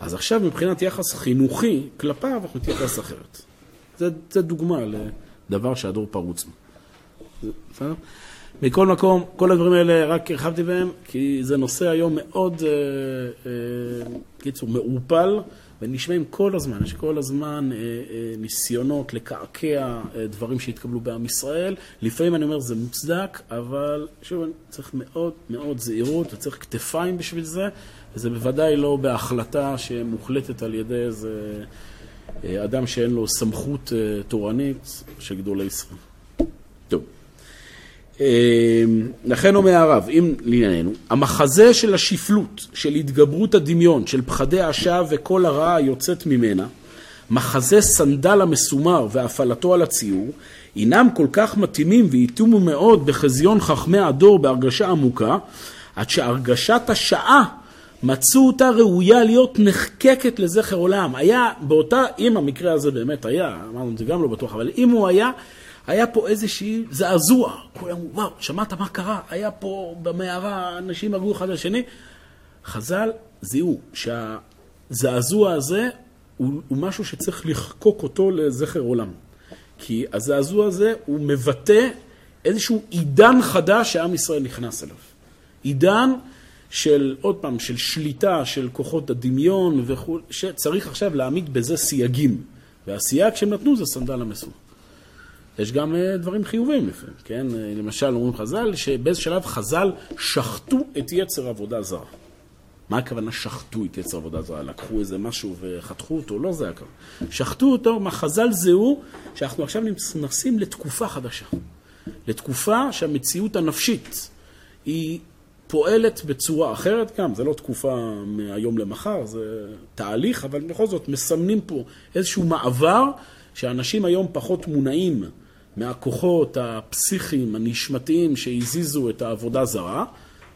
אז עכשיו מבחינת יחס חינוכי כלפיו, אנחנו נתייחס אחרת. זה, זה דוגמה לדבר שהדור פרוץ. בסדר? מכל מקום, כל הדברים האלה רק הרחבתי בהם, כי זה נושא היום מאוד, אה, אה, קיצור, מעורפל, ונשמעים כל הזמן, יש כל הזמן אה, אה, ניסיונות לקעקע אה, דברים שהתקבלו בעם ישראל. לפעמים אני אומר זה מוצדק, אבל שוב, צריך מאוד מאוד זהירות וצריך כתפיים בשביל זה, וזה בוודאי לא בהחלטה שמוחלטת על ידי איזה אה, אדם שאין לו סמכות אה, תורנית של גדולי ישראל. אה, לכן אומר הרב, אם לענייננו, המחזה של השפלות, של התגברות הדמיון, של פחדי השווא וכל הרעה היוצאת ממנה, מחזה סנדל המסומר והפעלתו על הציור, הינם כל כך מתאימים והתאימו מאוד בחזיון חכמי הדור בהרגשה עמוקה, עד שהרגשת השעה מצאו אותה ראויה להיות נחקקת לזכר עולם. היה באותה, אם המקרה הזה באמת היה, אמרנו זה גם לא בטוח, אבל אם הוא היה, היה פה איזושהי זעזוע. כולם, וואו, שמעת מה קרה? היה פה במערה, אנשים הרגו אחד לשני. חז"ל זיהו שהזעזוע הזה הוא, הוא משהו שצריך לחקוק אותו לזכר עולם. כי הזעזוע הזה הוא מבטא איזשהו עידן חדש שעם ישראל נכנס אליו. עידן של, עוד פעם, של שליטה של כוחות הדמיון וכו', שצריך עכשיו להעמיד בזה סייגים. והסייג שהם נתנו זה סנדל המסור. יש גם אה, דברים חיובים לפעמים, כן? אה, למשל, אומרים חז"ל, שבאיזה שלב חז"ל שחטו את יצר עבודה זרה. מה הכוונה שחטו את יצר עבודה זרה? לקחו איזה משהו וחתכו אותו? לא זה הכוונה. שחטו אותו, מה חז"ל זהו, שאנחנו עכשיו נכנסים לתקופה חדשה. לתקופה שהמציאות הנפשית היא פועלת בצורה אחרת גם, זה לא תקופה מהיום למחר, זה תהליך, אבל בכל זאת מסמנים פה איזשהו מעבר שאנשים היום פחות מונעים מהכוחות הפסיכיים, הנשמתיים שהזיזו את העבודה זרה,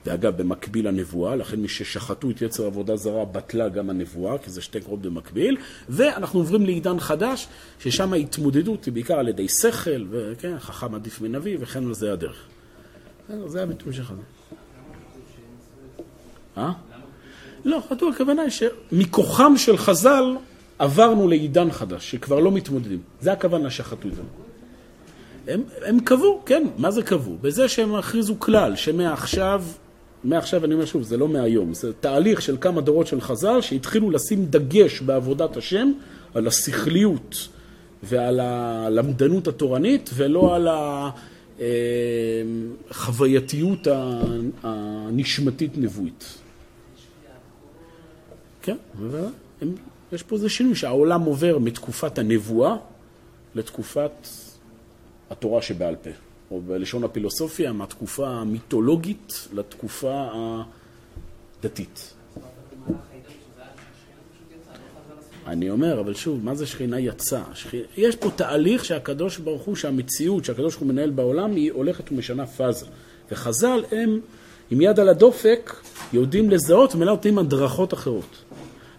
ואגב, במקביל הנבואה, לכן מי ששחטו את יצר עבודה זרה בטלה גם הנבואה, כי זה שתי קרובות במקביל, ואנחנו עוברים לעידן חדש, ששם ההתמודדות היא בעיקר על ידי שכל, וכן, חכם עדיף מנביא, וכן על זה הדרך. זה הביטוי שלך. אה? לא, כתוב, הכוונה היא שמכוחם של חז"ל עברנו לעידן חדש, שכבר לא מתמודדים. זה הכוונה שחטו איתנו. הם, הם קבעו, כן, מה זה קבעו? בזה שהם הכריזו כלל, שמעכשיו, מעכשיו אני אומר שוב, זה לא מהיום, זה תהליך של כמה דורות של חז"ל שהתחילו לשים דגש בעבודת השם על השכליות ועל הלמדנות התורנית ולא על החווייתיות הנשמתית נבואית. כן, יש פה איזה שינוי שהעולם עובר מתקופת הנבואה לתקופת התורה שבעל פה, או בלשון הפילוסופיה, מהתקופה המיתולוגית לתקופה הדתית. אני אומר, אבל שוב, מה זה שכינה יצאה? שכינה... יש פה תהליך שהקדוש ברוך הוא, שהמציאות שהקדוש ברוך הוא מנהל בעולם, היא הולכת ומשנה פאזה. וחז"ל הם, עם יד על הדופק, יודעים לזהות ומלא אותם הדרכות אחרות.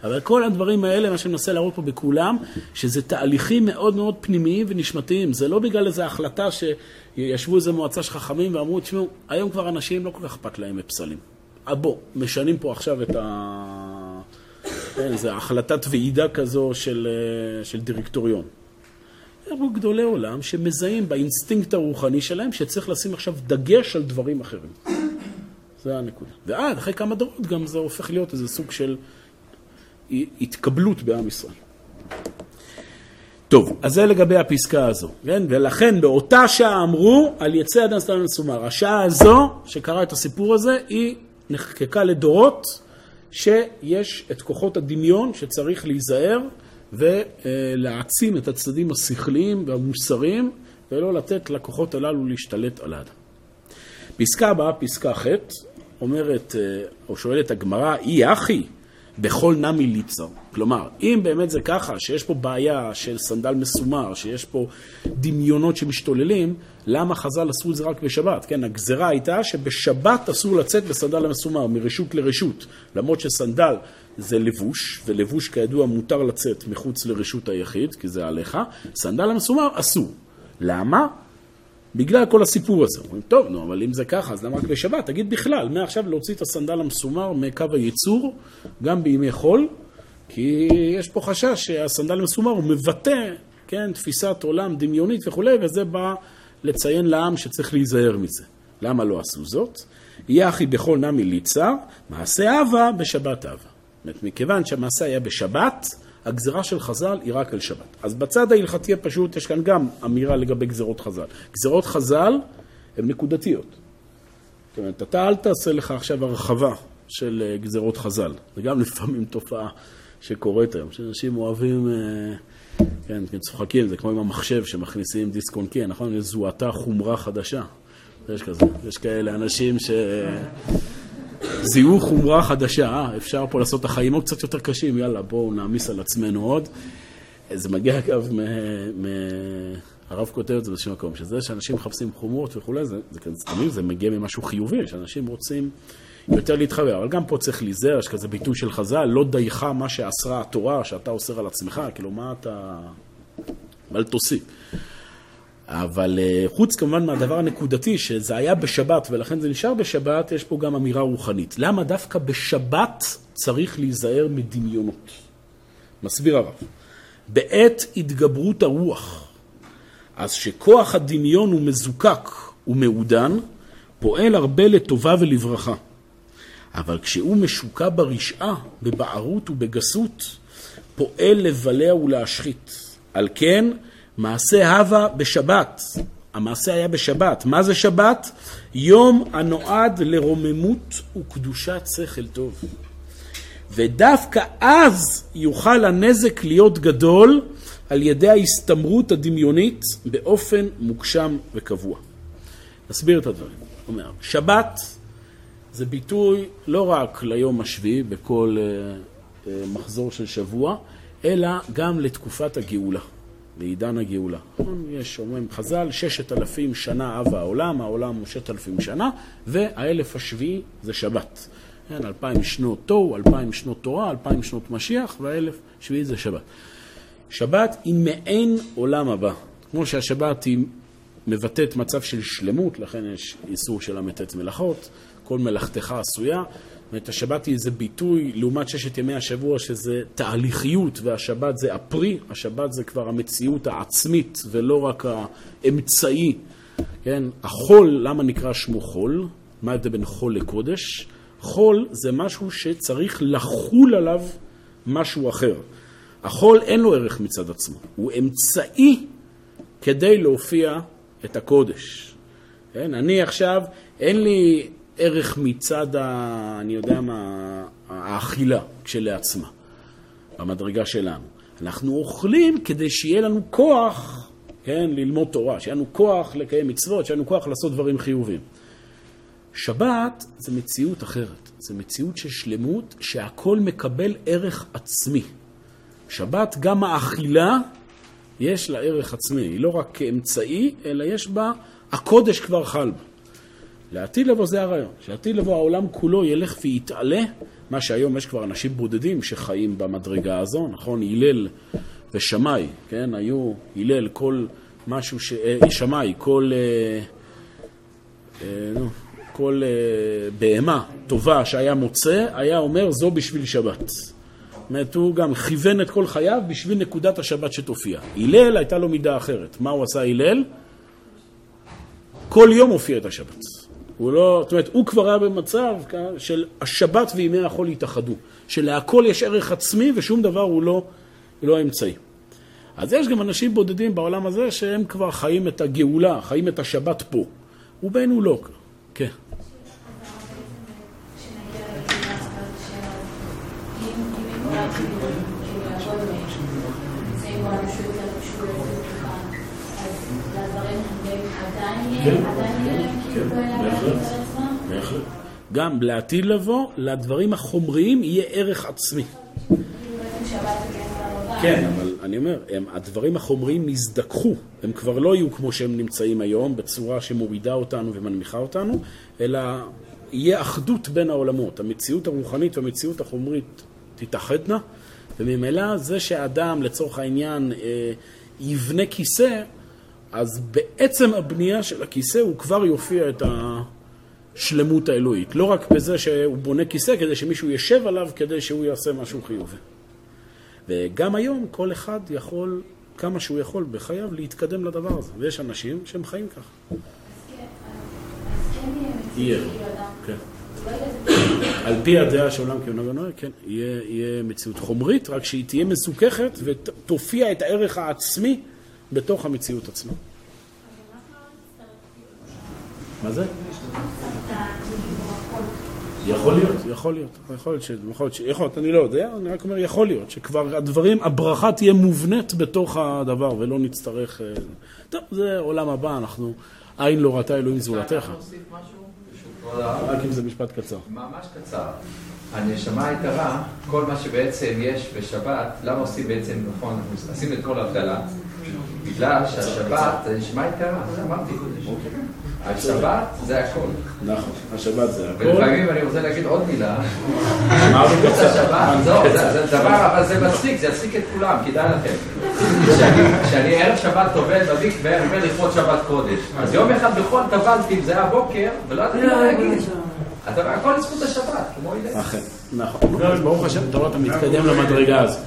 אבל כל הדברים האלה, מה שאני מנסה להראות פה בכולם, שזה תהליכים מאוד מאוד פנימיים ונשמתיים. זה לא בגלל איזו החלטה שישבו איזו מועצה של חכמים ואמרו, תשמעו, היום כבר אנשים לא כל כך אכפת להם מפסלים. אה, בוא, משנים פה עכשיו את ה... כן, זו החלטת ועידה כזו של, אה, של דירקטוריון. פה גדולי עולם שמזהים באינסטינקט הרוחני שלהם שצריך לשים עכשיו דגש על דברים אחרים. זה הנקודה. ועד, אחרי כמה דורות גם זה הופך להיות איזה סוג של התקבלות בעם ישראל. טוב, אז זה לגבי הפסקה הזו, כן? ולכן באותה שעה אמרו על יצא אדם סתם מסומר. השעה הזו, שקרא את הסיפור הזה, היא נחקקה לדורות שיש את כוחות הדמיון שצריך להיזהר ולהעצים את הצדדים השכליים והמוסריים ולא לתת לכוחות הללו להשתלט על האדם. פסקה הבאה, פסקה ח', אומרת, או שואלת הגמרא, אי אחי, בכל נמי ליצר. כלומר, אם באמת זה ככה, שיש פה בעיה של סנדל מסומר, שיש פה דמיונות שמשתוללים, למה חז"ל עשו את זה רק בשבת? כן, הגזרה הייתה שבשבת אסור לצאת בסנדל המסומר, מרשות לרשות. למרות שסנדל זה לבוש, ולבוש כידוע מותר לצאת מחוץ לרשות היחיד, כי זה עליך, סנדל המסומר אסור. למה? בגלל כל הסיפור הזה. אומרים, טוב, נו, אבל אם זה ככה, אז למה רק בשבת? תגיד בכלל, מעכשיו להוציא את הסנדל המסומר מקו הייצור, גם בימי חול, כי יש פה חשש שהסנדל המסומר הוא מבטא, כן, תפיסת עולם דמיונית וכולי, וזה בא לציין לעם שצריך להיזהר מזה. למה לא עשו זאת? אחי בכל נמי ליצר, מעשה אבה בשבת אבה. זאת אומרת, מכיוון שהמעשה היה בשבת, הגזרה של חז"ל היא רק על שבת. אז בצד ההלכתי הפשוט יש כאן גם אמירה לגבי גזרות חז"ל. גזרות חז"ל הן נקודתיות. זאת אומרת, אתה אל תעשה לך עכשיו הרחבה של אה, גזרות חז"ל. זה גם לפעמים תופעה שקורית היום, שאנשים אוהבים, אה, כן, כן, צוחקים, זה כמו עם המחשב שמכניסים דיסק און קי, נכון? זוהתה חומרה חדשה. יש כזה, יש כאלה אנשים ש... זיהו חומרה חדשה, אה, אפשר פה לעשות את החיים עוד קצת יותר קשים, יאללה, בואו נעמיס על עצמנו עוד. זה מגיע אגב, הרב כותב את זה באיזשהו מקום, שזה שאנשים מחפשים חומרות וכולי, זה, זה, זה, תמיד זה מגיע ממשהו חיובי, שאנשים רוצים יותר להתחבר. אבל גם פה צריך להיזהר, יש כזה ביטוי של חז"ל, לא דייך מה שאסרה התורה, שאתה אוסר על עצמך, כאילו מה אתה... אל תוסיף. אבל אה, חוץ כמובן מהדבר הנקודתי, שזה היה בשבת ולכן זה נשאר בשבת, יש פה גם אמירה רוחנית. למה דווקא בשבת צריך להיזהר מדמיונות? מסביר הרב. בעת התגברות הרוח, אז שכוח הדמיון הוא מזוקק ומעודן, פועל הרבה לטובה ולברכה. אבל כשהוא משוקע ברשעה, בבערות ובגסות, פועל לבלע ולהשחית. על כן, מעשה הווה בשבת. המעשה היה בשבת. מה זה שבת? יום הנועד לרוממות וקדושת שכל טוב. ודווקא אז יוכל הנזק להיות גדול על ידי ההסתמרות הדמיונית באופן מוגשם וקבוע. נסביר את הדברים. אומר, שבת זה ביטוי לא רק ליום השביעי בכל uh, uh, מחזור של שבוע, אלא גם לתקופת הגאולה. לעידן הגאולה. נכון? יש, אומרים חז"ל, ששת אלפים שנה אב העולם, העולם הוא ששת אלפים שנה, והאלף השביעי זה שבת. כן, אלפיים שנות תוהו, אלפיים שנות תורה, אלפיים שנות משיח, והאלף שביעי זה שבת. שבת היא מעין עולם הבא. כמו שהשבת היא מבטאת מצב של שלמות, לכן יש איסור של ל"ט מלאכות, כל מלאכתך עשויה. אומרת, השבת היא איזה ביטוי לעומת ששת ימי השבוע שזה תהליכיות והשבת זה הפרי, השבת זה כבר המציאות העצמית ולא רק האמצעי, כן? החול, למה נקרא שמו חול? מה ההבדל בין חול לקודש? חול זה משהו שצריך לחול עליו משהו אחר. החול אין לו ערך מצד עצמו, הוא אמצעי כדי להופיע את הקודש. כן? אני עכשיו, אין לי ערך מצד, ה, אני יודע מה, האכילה כשלעצמה, במדרגה שלנו. אנחנו אוכלים כדי שיהיה לנו כוח, כן, ללמוד תורה, שיהיה לנו כוח לקיים מצוות, שיהיה לנו כוח לעשות דברים חיוביים. שבת זה מציאות אחרת, זה מציאות של שלמות שהכל מקבל ערך עצמי. שבת, גם האכילה, יש לה ערך עצמי, היא לא רק כאמצעי, אלא יש בה, הקודש כבר חל בה. לעתיד לבוא זה הרעיון, שעתיד לבוא העולם כולו ילך ויתעלה, מה שהיום יש כבר אנשים בודדים שחיים במדרגה הזו, נכון? הלל ושמאי, כן? היו הלל כל משהו, ש... אה, שמאי, כל, אה, אה, כל בהמה טובה שהיה מוצא, היה אומר זו בשביל שבת. זאת הוא גם כיוון את כל חייו בשביל נקודת השבת שתופיע. הלל הייתה לו מידה אחרת. מה הוא עשה הלל? כל יום הופיע את השבת. הוא לא, זאת אומרת, הוא כבר היה במצב של השבת וימי החול התאחדו, שלהכל יש ערך עצמי ושום דבר הוא לא, לא אמצעי. אז יש גם אנשים בודדים בעולם הזה שהם כבר חיים את הגאולה, חיים את השבת פה. ובינו לא. גם לעתיד לבוא, לדברים החומריים יהיה ערך עצמי. כן, אבל אני אומר, הם, הדברים החומריים נזדככו, הם כבר לא יהיו כמו שהם נמצאים היום, בצורה שמורידה אותנו ומנמיכה אותנו, אלא יהיה אחדות בין העולמות. המציאות הרוחנית והמציאות החומרית תתאחדנה, וממילא זה שהאדם, לצורך העניין, אה, יבנה כיסא, אז בעצם הבנייה של הכיסא הוא כבר יופיע את השלמות האלוהית. לא רק בזה שהוא בונה כיסא כדי שמישהו ישב עליו כדי שהוא יעשה משהו חיובי. וגם היום כל אחד יכול, כמה שהוא יכול בחייו, להתקדם לדבר הזה. ויש אנשים שהם חיים ככה. יהיה, כן. על פי הדעה של עולם כעונה ונועה, כן, יהיה, יהיה מציאות חומרית, רק שהיא תהיה מזוככת ותופיע את הערך העצמי בתוך המציאות עצמה. מה זה? יכול להיות, יכול להיות, יכול להיות, יכול להיות, יכול להיות, אני לא יודע, אני רק אומר יכול להיות, שכבר הדברים, הברכה תהיה מובנית בתוך הדבר ולא נצטרך... אה, טוב, זה עולם הבא, אנחנו, עין לא ראתה אלוהים זולתך. רק אם זה משפט קצר. ממש קצר. הנשמה היקרה, כל מה שבעצם יש בשבת, למה עושים בעצם, נכון, עשינו את כל הבדלה, בגלל שהשבת זה נשמה יקרה, זה אמרתי. השבת זה הכל. נכון, השבת זה הכל. ולפעמים אני רוצה להגיד עוד מילה. חוץ השבת, זה דבר, אבל זה מצחיק, זה יצחיק את כולם, כדאי לכם. כשאני ערב שבת טובל במקווה, אני אומר לכבוד שבת קודש. אז יום אחד בכל טבלתי, זה היה בוקר, ולא ידעתי מה להגיד. הכל לזכות השבת, כמו אילה. אכן, נכון. ברוך השם, אתה רואה, אתה מתקדם למדרגה הזו.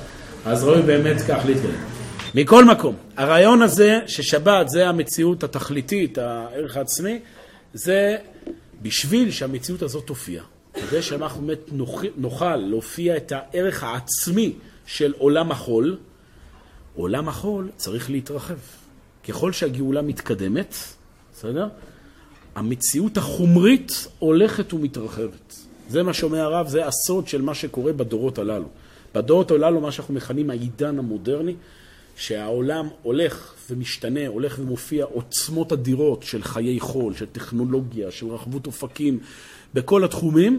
אז ראוי באמת כך להתקדם. מכל מקום, הרעיון הזה ששבת זה המציאות התכליתית, הערך העצמי, זה בשביל שהמציאות הזאת תופיע. כדי שאנחנו באמת נוכל להופיע את הערך העצמי של עולם החול, עולם החול צריך להתרחב. ככל שהגאולה מתקדמת, בסדר? המציאות החומרית הולכת ומתרחבת. זה מה שאומר הרב, זה הסוד של מה שקורה בדורות הללו. בדורות הללו, מה שאנחנו מכנים העידן המודרני, שהעולם הולך ומשתנה, הולך ומופיע עוצמות אדירות של חיי חול, של טכנולוגיה, של רחבות אופקים, בכל התחומים,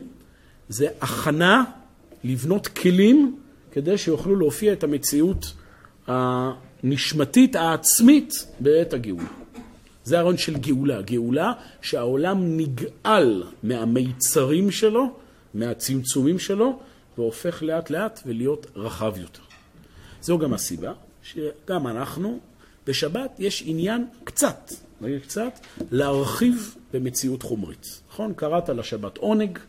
זה הכנה לבנות כלים כדי שיוכלו להופיע את המציאות הנשמתית העצמית בעת הגאולה. זה הרעיון של גאולה. גאולה שהעולם נגאל מהמיצרים שלו, מהצמצומים שלו, והופך לאט לאט ולהיות רחב יותר. זו גם הסיבה שגם אנחנו, בשבת יש עניין קצת, נגיד קצת, להרחיב במציאות חומרית. נכון? קראת לשבת עונג.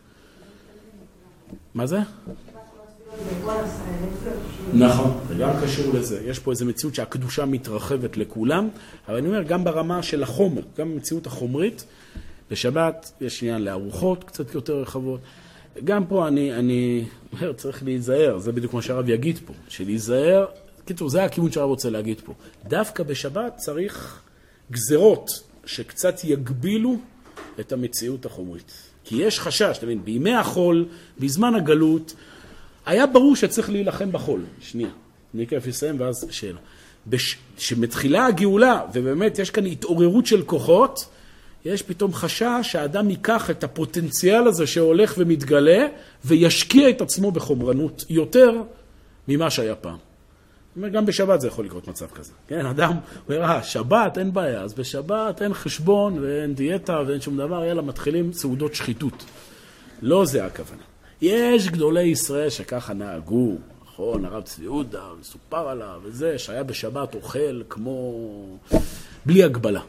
מה זה? נכון, זה גם קשור לזה. יש פה איזו מציאות שהקדושה מתרחבת לכולם, אבל אני אומר, גם ברמה של החומר, גם במציאות החומרית, בשבת יש עניין לארוחות קצת יותר רחבות. גם פה אני, אני אומר, צריך להיזהר, זה בדיוק מה שהרב יגיד פה, שלהיזהר קיצור, זה הכיוון שהרב רוצה להגיד פה. דווקא בשבת צריך גזרות שקצת יגבילו את המציאות החומרית. כי יש חשש, אתה מבין, בימי החול, בזמן הגלות, היה ברור שצריך להילחם בחול. שנייה, אני כיף אסיים ואז שאלה. כשמתחילה הגאולה, ובאמת יש כאן התעוררות של כוחות, יש פתאום חשש שהאדם ייקח את הפוטנציאל הזה שהולך ומתגלה, וישקיע את עצמו בחומרנות יותר ממה שהיה פעם. אומר, גם בשבת זה יכול לקרות מצב כזה. כן, אדם אומר, אה, שבת, אין בעיה, אז בשבת אין חשבון ואין דיאטה ואין שום דבר, יאללה, מתחילים סעודות שחיתות. לא זה הכוונה. יש גדולי ישראל שככה נהגו, נכון, הרב צבי יהודה, מסופר עליו וזה, שהיה בשבת אוכל כמו... בלי הגבלה.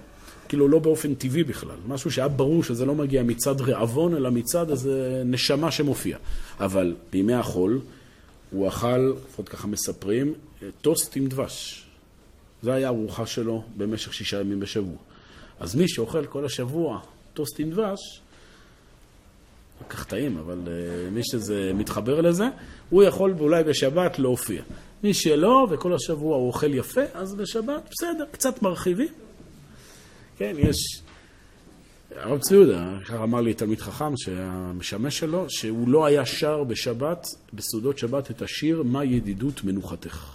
כאילו לא באופן טבעי בכלל, משהו שהיה ברור שזה לא מגיע מצד רעבון, אלא מצד איזה נשמה שמופיע. אבל בימי החול הוא אכל, לפחות ככה מספרים, טוסט עם דבש. זה היה ארוחה שלו במשך שישה ימים בשבוע. אז מי שאוכל כל השבוע טוסט עם דבש, לא כך טעים, אבל uh, מי שזה מתחבר לזה, הוא יכול אולי בשבת להופיע. מי שלא, וכל השבוע הוא אוכל יפה, אז בשבת, בסדר, קצת מרחיבים. כן, יש... הרב צבי יהודה, ככה אמר לי תלמיד חכם שהמשמש שלו, שהוא לא היה שר בשבת, בסעודות שבת, את השיר "מה ידידות מנוחתך".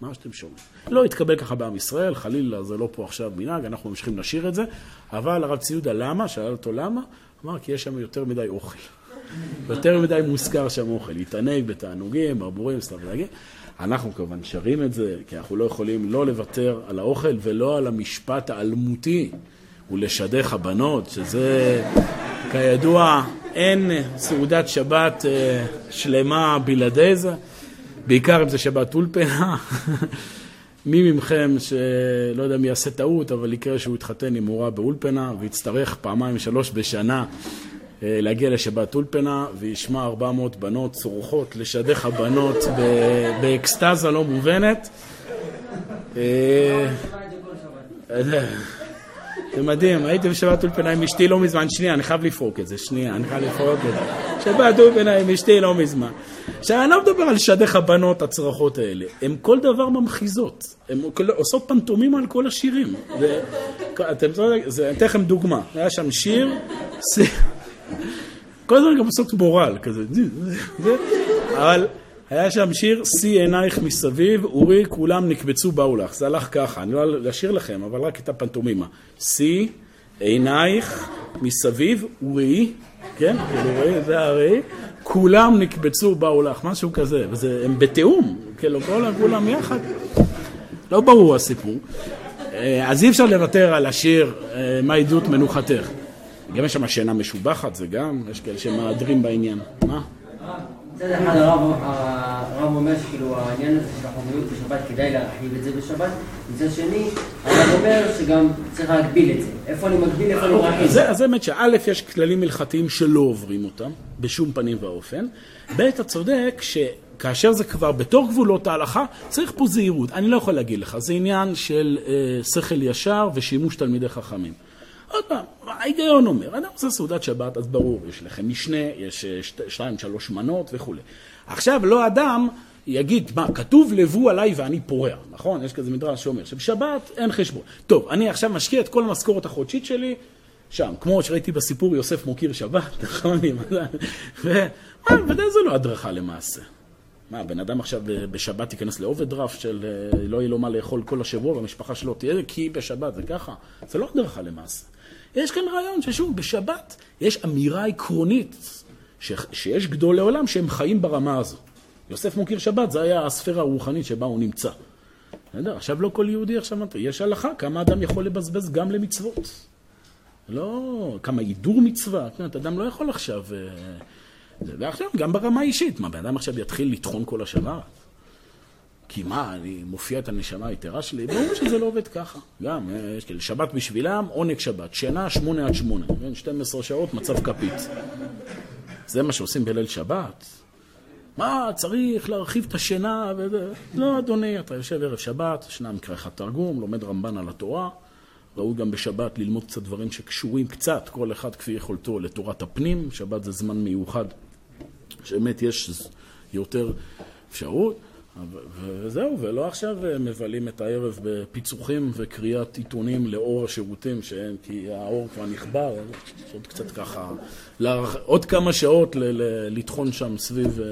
מה שאתם שומעים. לא התקבל ככה בעם ישראל, חלילה, זה לא פה עכשיו מנהג, אנחנו ממשיכים לשיר את זה, אבל הרב ציודה, למה? שאל אותו למה? אמר, כי יש שם יותר מדי אוכל. יותר מדי מוזכר שם אוכל, להתענג בתענוגים, ברבורים, סתם דגים. אנחנו כמובן שרים את זה, כי אנחנו לא יכולים לא לוותר על האוכל ולא על המשפט האלמותי ולשדך הבנות, שזה כידוע אין סעודת שבת אה, שלמה בלעדי זה, בעיקר אם זה שבת אולפנה. מי מכם שלא יודע מי יעשה טעות, אבל יקרה שהוא יתחתן עם מורה באולפנה ויצטרך פעמיים שלוש בשנה אה, להגיע לשבת אולפנה וישמע 400 בנות צורחות לשדך הבנות באקסטזה לא מובנת. זה מדהים, הייתי בשבת אולפנה עם אשתי לא מזמן, שנייה, אני חייב לפרוק את זה, שנייה, אני חייב לפרוק את זה. שבת אולפנה עם אשתי לא מזמן. עכשיו, אני לא מדבר על שדך הבנות, הצרחות האלה. הן כל דבר ממחיזות. הן עושות פנטומימה על כל השירים. אתם יודעים, אני אתן לכם דוגמה. היה שם שיר, כל הזמן גם עושות מורל כזה, אבל היה שם שיר, שיא עינייך מסביב, אורי, כולם נקבצו באו לך. זה הלך ככה, אני לא אשאיר לכם, אבל רק את הפנטומימה. שיא עינייך מסביב, אורי, כן, כאילו, רואים, זה הרי, כולם נקבצו באו לך, משהו כזה, והם בתיאום, כאילו, כולם יחד. לא ברור הסיפור. אה, אז אי אפשר לוותר על השיר אה, מה עדות מנוחתך. גם יש שם שינה משובחת, זה גם, יש כאלה שמהדרים בעניין. מה? מצד אחד הרב אומר שכאילו העניין הזה של החומריות בשבת כדאי להרחיב את זה בשבת, מצד שני הרב אומר שגם צריך להגביל את זה. איפה אני מגביל, איפה אני מרחיב. אז זה באמת שא' יש כללים הלכתיים שלא עוברים אותם בשום פנים ואופן. ב' אתה צודק שכאשר זה כבר בתור גבולות ההלכה צריך פה זהירות. אני לא יכול להגיד לך, זה עניין של אה, שכל ישר ושימוש תלמידי חכמים. עוד פעם, ההיגיון אומר, אדם עושה סעודת שבת, אז ברור, יש לכם משנה, יש אה, שתיים, שלוש מנות וכולי. עכשיו, לא אדם יגיד, מה, כתוב לבו עליי ואני פורע, נכון? יש כזה מדרש שאומר שבשבת אין חשבון. טוב, אני עכשיו משקיע את כל המשכורת החודשית שלי שם, כמו שראיתי בסיפור יוסף מוקיר שבת, נכון? ומה, ודאי זה לא הדרכה למעשה. מה, בן אדם עכשיו בשבת ייכנס לאוברדרפט של אה, לא יהיה לו מה לאכול כל השבוע והמשפחה שלו תהיה, כי בשבת זה ככה? זה לא הדרכה למעשה. יש כאן רעיון ששוב, בשבת יש אמירה עקרונית ש, שיש גדולי עולם שהם חיים ברמה הזו. יוסף מוקיר שבת, זה היה הספירה הרוחנית שבה הוא נמצא. בסדר? עכשיו לא כל יהודי עכשיו, יש הלכה, כמה אדם יכול לבזבז גם למצוות. לא, כמה הידור מצווה, זאת אומרת, אדם לא יכול עכשיו... אה, ועכשיו, גם ברמה האישית, מה, בן אדם עכשיו יתחיל לטחון כל השבת? כי מה, אני מופיע את הנשמה היתרה שלי? ברור שזה לא עובד ככה. גם, אה, יש כאלה, שבת בשבילם, עונג שבת. שינה, שמונה עד שמונה. 12 שעות, מצב כפית. זה מה שעושים בליל שבת? מה, צריך להרחיב את השינה וזה. לא, אדוני, אתה יושב ערב שבת, שנה מקרא אחד תרגום, לומד רמב"ן על התורה. ראוי גם בשבת ללמוד קצת דברים שקשורים קצת, כל אחד כפי יכולתו, לתורת הפנים. שבת זה זמן מיוחד, שבאמת יש יותר אפשרות. וזהו, ולא עכשיו אה, מבלים את הערב בפיצוחים וקריאת עיתונים לאור השירותים, שאין, כי האור כבר נכבר, עוד קצת ככה, עוד כמה שעות לטחון שם סביב... אה,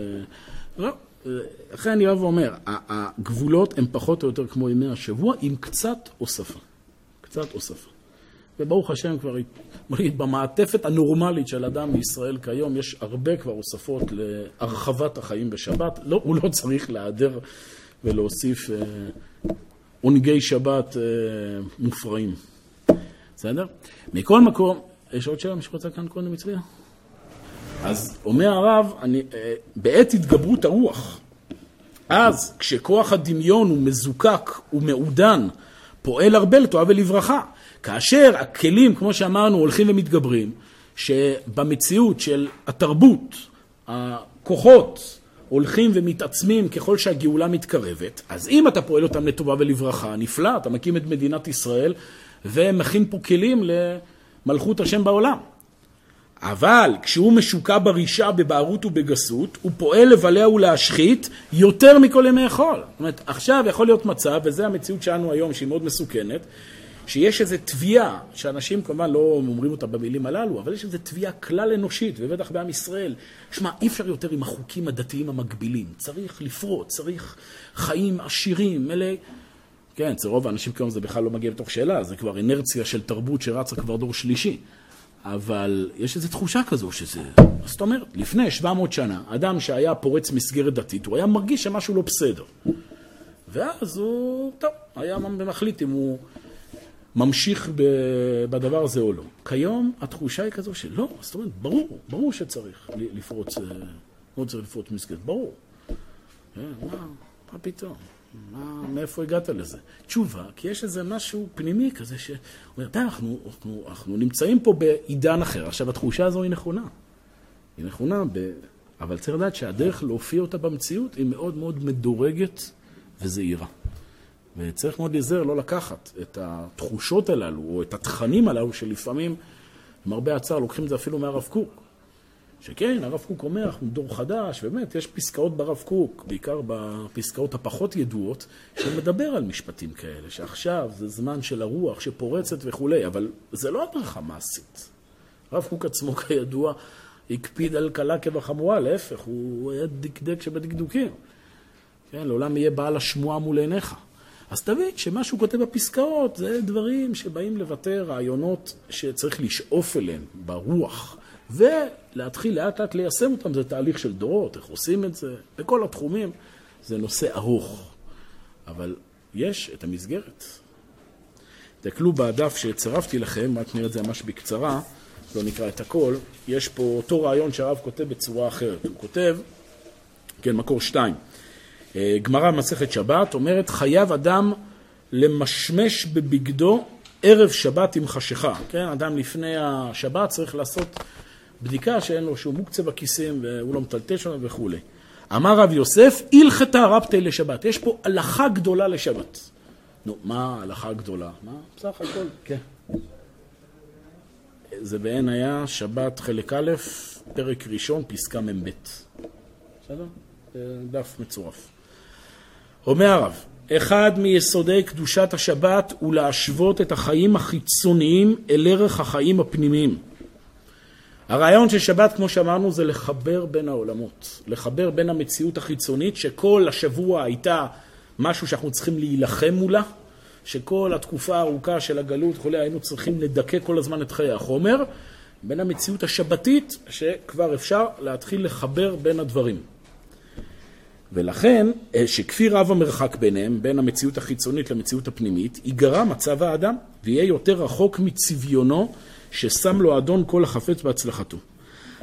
לא, אה, לכן אני אוהב ואומר, הגבולות הם פחות או יותר כמו ימי השבוע, עם קצת הוספה. קצת הוספה. וברוך השם כבר, נגיד, במעטפת הנורמלית של אדם בישראל כיום, יש הרבה כבר הוספות להרחבת החיים בשבת. לא, הוא לא צריך להיעדר ולהוסיף אה, עונגי שבת אה, מופרעים. בסדר? מכל מקום, יש עוד שאלה? מישהו רוצה כאן קודם הצביע? אז אומר הרב, אני, אה, בעת התגברות הרוח, אז כשכוח הדמיון הוא מזוקק ומעודן, פועל הרבה לטובה ולברכה. כאשר הכלים, כמו שאמרנו, הולכים ומתגברים, שבמציאות של התרבות, הכוחות הולכים ומתעצמים ככל שהגאולה מתקרבת, אז אם אתה פועל אותם לטובה ולברכה, נפלא, אתה מקים את מדינת ישראל ומכין פה כלים למלכות השם בעולם. אבל כשהוא משוקע ברישה, בבערות ובגסות, הוא פועל לבלע ולהשחית יותר מכל ימי חול. זאת אומרת, עכשיו יכול להיות מצב, וזו המציאות שלנו היום, שהיא מאוד מסוכנת, שיש איזו תביעה, שאנשים כמובן לא אומרים אותה במילים הללו, אבל יש איזו תביעה כלל אנושית, ובטח בעם ישראל. שמע, אי אפשר יותר עם החוקים הדתיים המקבילים. צריך לפרוץ, צריך חיים עשירים, מלא... כן, אצל רוב האנשים כיום זה בכלל לא מגיע בתוך שאלה, זה כבר אינרציה של תרבות שרצה כבר דור שלישי. אבל יש איזו תחושה כזו שזה... זאת אומרת? לפני 700 שנה, אדם שהיה פורץ מסגרת דתית, הוא היה מרגיש שמשהו לא בסדר. ואז הוא, טוב, היה מחליט אם הוא ממשיך בדבר הזה או לא. כיום התחושה היא כזו שלא, זאת אומרת, ברור, ברור שצריך לפרוץ, לא צריך לפרוץ מסגרת, ברור. אה, מה, מה פתאום? מה, מאיפה הגעת לזה? תשובה, כי יש איזה משהו פנימי כזה שאומר, די, אנחנו, אנחנו, אנחנו נמצאים פה בעידן אחר. עכשיו, התחושה הזו היא נכונה. היא נכונה, ב... אבל צריך לדעת שהדרך להופיע אותה במציאות היא מאוד מאוד מדורגת וזהירה. וצריך מאוד להיזהר לא לקחת את התחושות הללו, או את התכנים הללו, שלפעמים, למרבה הצער, לוקחים את זה אפילו מהרב קוק. שכן, הרב קוק אומר, אנחנו דור חדש, באמת, יש פסקאות ברב קוק, בעיקר בפסקאות הפחות ידועות, שמדבר על משפטים כאלה, שעכשיו זה זמן של הרוח שפורצת וכולי, אבל זה לא הדרכה מעשית. הרב קוק עצמו, כידוע, הקפיד על קלה כבחמורה, להפך, הוא היה דקדק שבדקדוקים. כן, לעולם יהיה בעל השמועה מול עיניך. אז תבין שמה שהוא כותב בפסקאות זה דברים שבאים לבטא רעיונות שצריך לשאוף אליהם ברוח. ולהתחיל לאט לאט ליישם אותם, זה תהליך של דורות, איך עושים את זה, בכל התחומים, זה נושא ארוך. אבל יש את המסגרת. תסתכלו בדף שצירפתי לכם, רק נראה את זה ממש בקצרה, לא נקרא את הכל, יש פה אותו רעיון שהרב כותב בצורה אחרת. הוא כותב, כן, מקור שתיים, גמרא מסכת שבת אומרת, חייב אדם למשמש בבגדו ערב שבת עם חשיכה. כן, אדם לפני השבת צריך לעשות בדיקה שאין לו שום מוקצה בכיסים והוא לא מטלטל שם וכולי. אמר רב יוסף, הלכתה רבתי לשבת. יש פה הלכה גדולה לשבת. נו, מה ההלכה הגדולה? מה? בסך הכל, כן. זה בעין היה שבת חלק א', פרק ראשון, פסקה מ"ב. בסדר? דף מצורף. אומר הרב, אחד מיסודי קדושת השבת הוא להשוות את החיים החיצוניים אל ערך החיים הפנימיים. הרעיון של שבת, כמו שאמרנו, זה לחבר בין העולמות. לחבר בין המציאות החיצונית, שכל השבוע הייתה משהו שאנחנו צריכים להילחם מולה, שכל התקופה הארוכה של הגלות וכולי, היינו צריכים לדכא כל הזמן את חיי החומר, בין המציאות השבתית, שכבר אפשר להתחיל לחבר בין הדברים. ולכן, אה, שכפי רב המרחק ביניהם, בין המציאות החיצונית למציאות הפנימית, ייגרע מצב האדם, ויהיה יותר רחוק מצביונו ששם לו אדון כל החפץ בהצלחתו.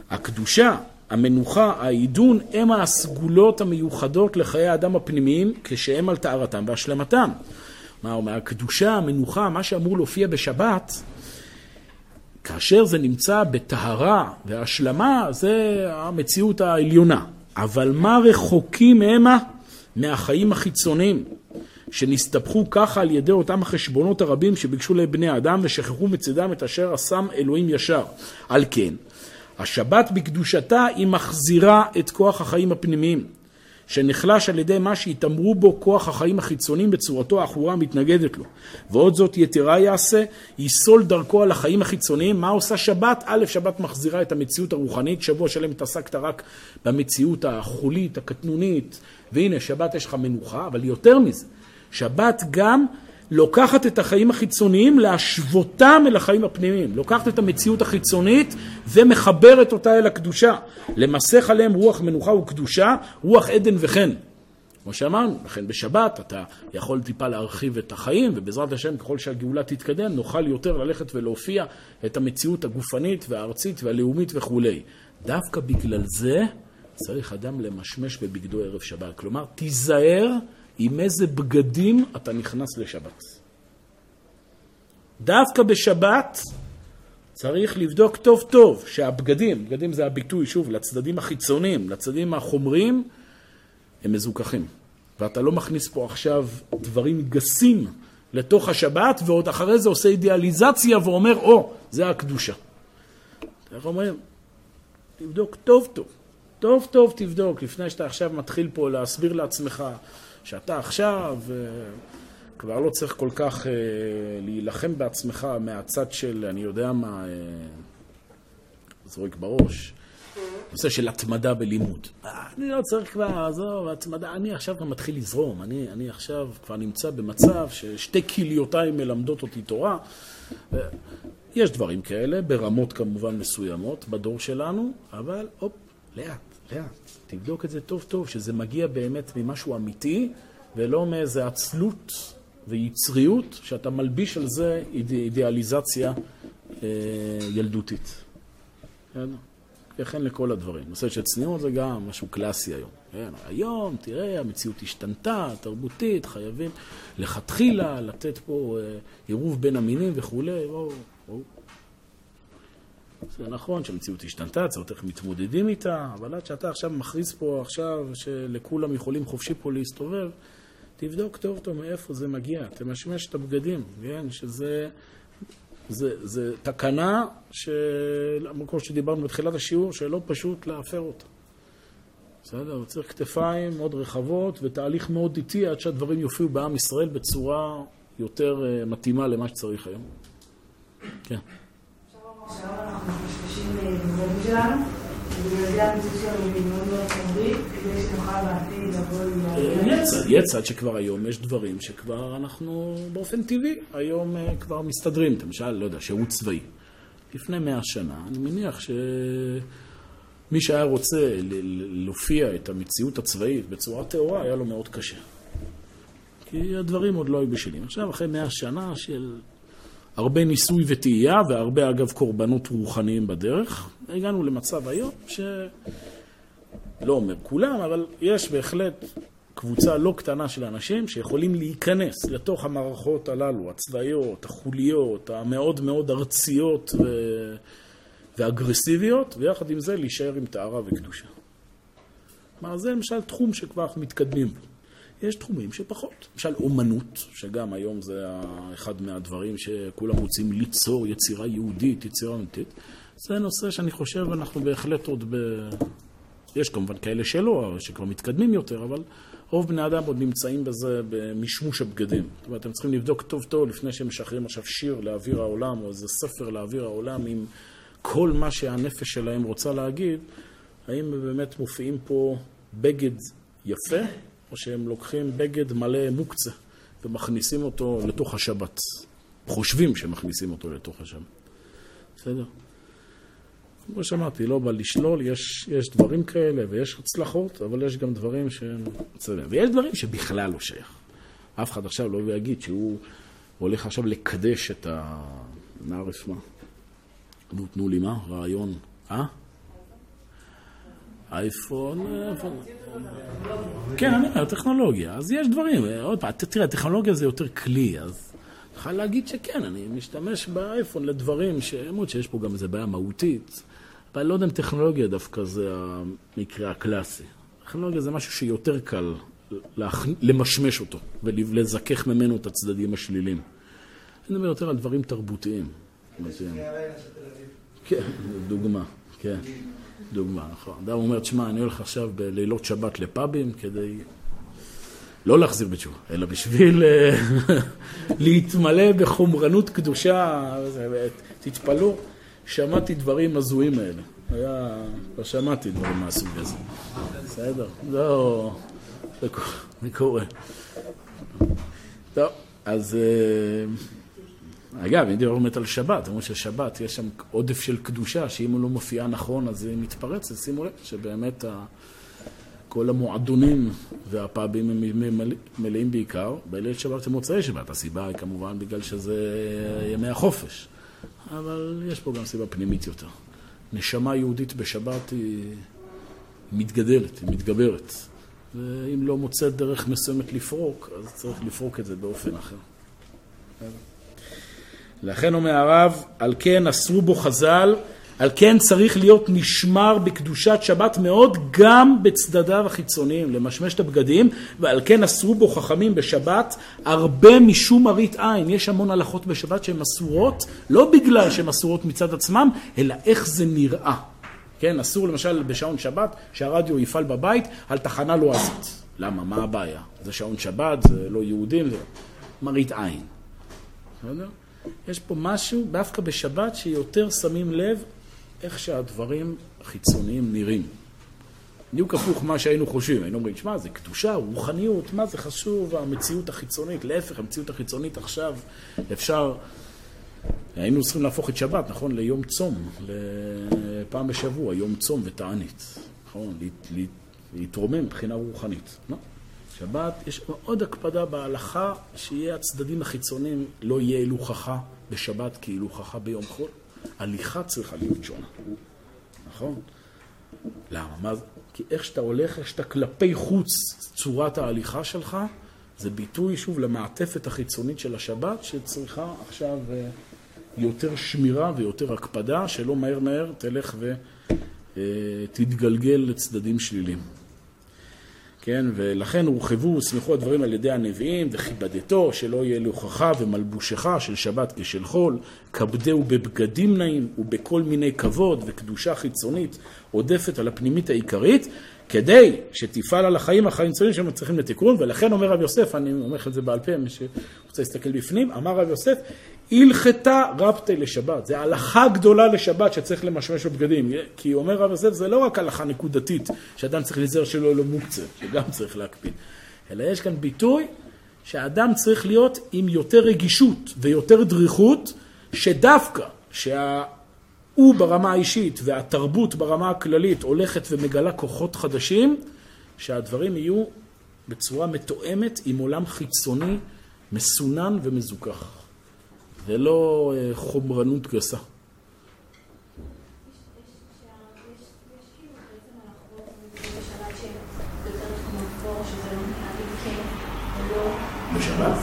הקדושה, המנוחה, העידון, הם הסגולות המיוחדות לחיי האדם הפנימיים, כשהם על טהרתם והשלמתם. מה אומר? הקדושה, המנוחה, מה שאמור להופיע בשבת, כאשר זה נמצא בטהרה והשלמה, זה המציאות העליונה. אבל מה רחוקים המה מהחיים החיצוניים, שנסתבכו ככה על ידי אותם החשבונות הרבים שביקשו לבני אדם ושכחו מצדם את אשר עשם אלוהים ישר. על כן, השבת בקדושתה היא מחזירה את כוח החיים הפנימיים. שנחלש על ידי מה שהתעמרו בו כוח החיים החיצוניים בצורתו העכורה המתנגדת לו. ועוד זאת יתרה יעשה, יסול דרכו על החיים החיצוניים. מה עושה שבת? א', שבת מחזירה את המציאות הרוחנית, שבוע שלם התעסקת רק במציאות החולית, הקטנונית, והנה, שבת יש לך מנוחה, אבל יותר מזה, שבת גם לוקחת את החיים החיצוניים, להשוותם אל החיים הפנימיים. לוקחת את המציאות החיצונית ומחברת אותה אל הקדושה. למסך עליהם רוח מנוחה וקדושה, רוח עדן וחן. כמו שאמרנו, לכן בשבת אתה יכול טיפה להרחיב את החיים, ובעזרת השם, ככל שהגאולה תתקדם, נוכל יותר ללכת ולהופיע את המציאות הגופנית והארצית והלאומית וכולי. דווקא בגלל זה צריך אדם למשמש בבגדו ערב שבת. כלומר, תיזהר עם איזה בגדים אתה נכנס לשבת. דווקא בשבת צריך לבדוק טוב טוב שהבגדים, בגדים זה הביטוי, שוב, לצדדים החיצוניים, לצדדים החומריים, הם מזוכחים. ואתה לא מכניס פה עכשיו דברים גסים לתוך השבת, ועוד אחרי זה עושה אידיאליזציה ואומר, או, oh, זה הקדושה. איך אומרים? תבדוק טוב טוב. טוב טוב תבדוק, לפני שאתה עכשיו מתחיל פה להסביר לעצמך שאתה עכשיו, אה, כבר לא צריך כל כך אה, להילחם בעצמך מהצד של, אני יודע מה, אה, זורק בראש, נושא של התמדה בלימוד. אני לא צריך כבר, עזוב, התמדה, אני עכשיו כבר מתחיל לזרום, אני, אני עכשיו כבר נמצא במצב ששתי כליותיי מלמדות אותי תורה. יש דברים כאלה, ברמות כמובן מסוימות בדור שלנו, אבל הופ, לאט, לאט. תבדוק את זה טוב טוב, שזה מגיע באמת ממשהו אמיתי, ולא מאיזה עצלות ויצריות, שאתה מלביש על זה איד, אידיאליזציה אה, ילדותית. וכן לכל הדברים. נושא של צניעות זה גם משהו קלאסי היום. כן, היום, תראה, המציאות השתנתה, תרבותית, חייבים לכתחילה לתת פה אה, עירוב בין המינים וכולי. בואו, בואו. זה נכון שהמציאות השתנתה, צריך איך מתמודדים איתה, אבל עד שאתה עכשיו מכריז פה עכשיו שלכולם יכולים חופשי פה להסתובב, תבדוק טוב טוב מאיפה זה מגיע, תמשמש את הבגדים, כן, שזה זה, זה תקנה, של, כמו שדיברנו בתחילת השיעור, שלא פשוט להפר אותה. בסדר? צריך כתפיים מאוד רחבות ותהליך מאוד איטי עד שהדברים יופיעו בעם ישראל בצורה יותר אה, מתאימה למה שצריך היום. כן. אפשר לומר שהיום אנחנו משתמשים בדברים שלנו, ובגלל יצא, יצא עד שכבר היום יש דברים שכבר אנחנו באופן טבעי היום אה, כבר מסתדרים. למשל, לא יודע, שירות צבאי. לפני מאה שנה, אני מניח שמי שהיה רוצה להופיע את המציאות הצבאית בצורה טהורה, היה לו מאוד קשה. כי הדברים עוד לא היו בשלים. עכשיו, אחרי מאה שנה של הרבה ניסוי וטעייה, והרבה אגב קורבנות רוחניים בדרך, הגענו למצב היום ש... לא אומר כולם, אבל יש בהחלט קבוצה לא קטנה של אנשים שיכולים להיכנס לתוך המערכות הללו, הצבאיות, החוליות, המאוד מאוד ארציות ו... ואגרסיביות, ויחד עם זה להישאר עם טהרה וקדושה. כלומר, זה למשל תחום שכבר אנחנו מתקדמים בו. יש תחומים שפחות. למשל אומנות, שגם היום זה אחד מהדברים שכולם רוצים ליצור יצירה יהודית, יצירה אמיתית. זה נושא שאני חושב אנחנו בהחלט עוד ב... יש כמובן כאלה שלא, שכבר מתקדמים יותר, אבל רוב בני אדם עוד נמצאים בזה במשמוש הבגדים. זאת אומרת, הם צריכים לבדוק טוב טוב לפני שהם משחררים עכשיו שיר לאוויר העולם, או איזה ספר לאוויר העולם עם כל מה שהנפש שלהם רוצה להגיד, האם באמת מופיעים פה בגד יפה, או שהם לוקחים בגד מלא מוקצה ומכניסים אותו לתוך השבת. חושבים שמכניסים אותו לתוך השבת. בסדר? כמו שאמרתי, לא בא לשלול, יש, יש דברים כאלה ויש הצלחות, אבל יש גם דברים שהם... ויש דברים שבכלל לא שייך. אף אחד עכשיו לא יגיד שהוא הולך עכשיו לקדש את ה... נערף מה? נו, תנו לי מה? רעיון. אה? אייפון... כן, אני אומר, טכנולוגיה. אז יש דברים. עוד פעם, תראה, טכנולוגיה זה יותר כלי, אז... יכול להגיד שכן, אני משתמש באייפון לדברים למרות שיש פה גם איזה בעיה מהותית. אבל לא יודע אם טכנולוגיה דווקא זה המקרה הקלאסי. טכנולוגיה זה משהו שיותר קל למשמש אותו ולזכך ממנו את הצדדים השלילים. אני מדבר יותר על דברים תרבותיים. כן, דוגמה, כן, דוגמה, נכון. אדם אומר, תשמע, אני הולך עכשיו בלילות שבת לפאבים כדי לא להחזיר בתשובה, אלא בשביל אה, להתמלא בחומרנות קדושה, תתפלאו. שמעתי דברים הזויים האלה. היה... לא שמעתי דברים מהסוג הזה. בסדר? לא... זה קורה. טוב, אז... אגב, אם דיברנו באמת על שבת, אומרים ששבת יש שם עודף של קדושה, שאם הוא לא מופיע נכון אז היא מתפרצת. שימו לב שבאמת כל המועדונים והפאבים הם מלאים בעיקר בליל שבת ומוצאי שבת. הסיבה היא כמובן בגלל שזה ימי החופש. אבל יש פה גם סיבה פנימית יותר. נשמה יהודית בשבת היא מתגדלת, היא מתגברת. ואם לא מוצאת דרך מסוימת לפרוק, אז צריך לפרוק את זה באופן אחר. לכן אומר הרב, על כן אסרו בו חז"ל על כן צריך להיות נשמר בקדושת שבת מאוד גם בצדדיו החיצוניים, למשמש את הבגדים, ועל כן אסרו בו חכמים בשבת הרבה משום מראית עין. יש המון הלכות בשבת שהן אסורות, לא בגלל שהן אסורות מצד עצמם, אלא איך זה נראה. כן, אסור למשל בשעון שבת שהרדיו יפעל בבית על תחנה לועזית. למה? מה הבעיה? זה שעון שבת, זה לא יהודים. זה... מראית עין. בסדר? יש פה משהו, דווקא בשבת, שיותר שמים לב איך שהדברים החיצוניים נראים. בדיוק הפוך מה שהיינו חושבים, היינו אומרים, שמע, זה קדושה, רוחניות, מה זה חשוב, המציאות החיצונית, להפך, המציאות החיצונית עכשיו, אפשר... היינו צריכים להפוך את שבת, נכון, ליום צום, לפעם בשבוע, יום צום ותענית, נכון, להתרומם מבחינה רוחנית. לא? שבת, יש מאוד הקפדה בהלכה שיהיה הצדדים החיצוניים, לא יהיה הילוכך בשבת כהילוכך ביום חול. הליכה צריכה להיות שונה, נכון? למה? מה זה? כי איך שאתה הולך, איך שאתה כלפי חוץ צורת ההליכה שלך, זה ביטוי, שוב, למעטפת החיצונית של השבת, שצריכה עכשיו אה, יותר שמירה ויותר הקפדה, שלא מהר מהר תלך ותתגלגל אה, לצדדים שליליים. כן, ולכן הורחבו וסמכו הדברים על ידי הנביאים, וכיבדתו, שלא יהיה להוכחה ומלבושך של שבת כשל חול, כבדהו בבגדים נעים ובכל מיני כבוד וקדושה חיצונית עודפת על הפנימית העיקרית, כדי שתפעל על החיים, החיים חיצוניים שהם צריכים לתיקון, ולכן אומר רב יוסף, אני אומר לך את זה בעל פה, מי שרוצה להסתכל בפנים, אמר רב יוסף, הלכתה רבתי לשבת, זה הלכה גדולה לשבת שצריך למשמש בבגדים, כי אומר רב יוסף, זה לא רק הלכה נקודתית, שאדם צריך להיזהר שלא לו מוקצה, שגם צריך להקפיד, אלא יש כאן ביטוי שהאדם צריך להיות עם יותר רגישות ויותר דריכות, שדווקא, שה... הוא ברמה האישית והתרבות ברמה הכללית הולכת ומגלה כוחות חדשים, שהדברים יהיו בצורה מתואמת עם עולם חיצוני מסונן ומזוכח, ולא אה, חומרנות גסה. בשבת?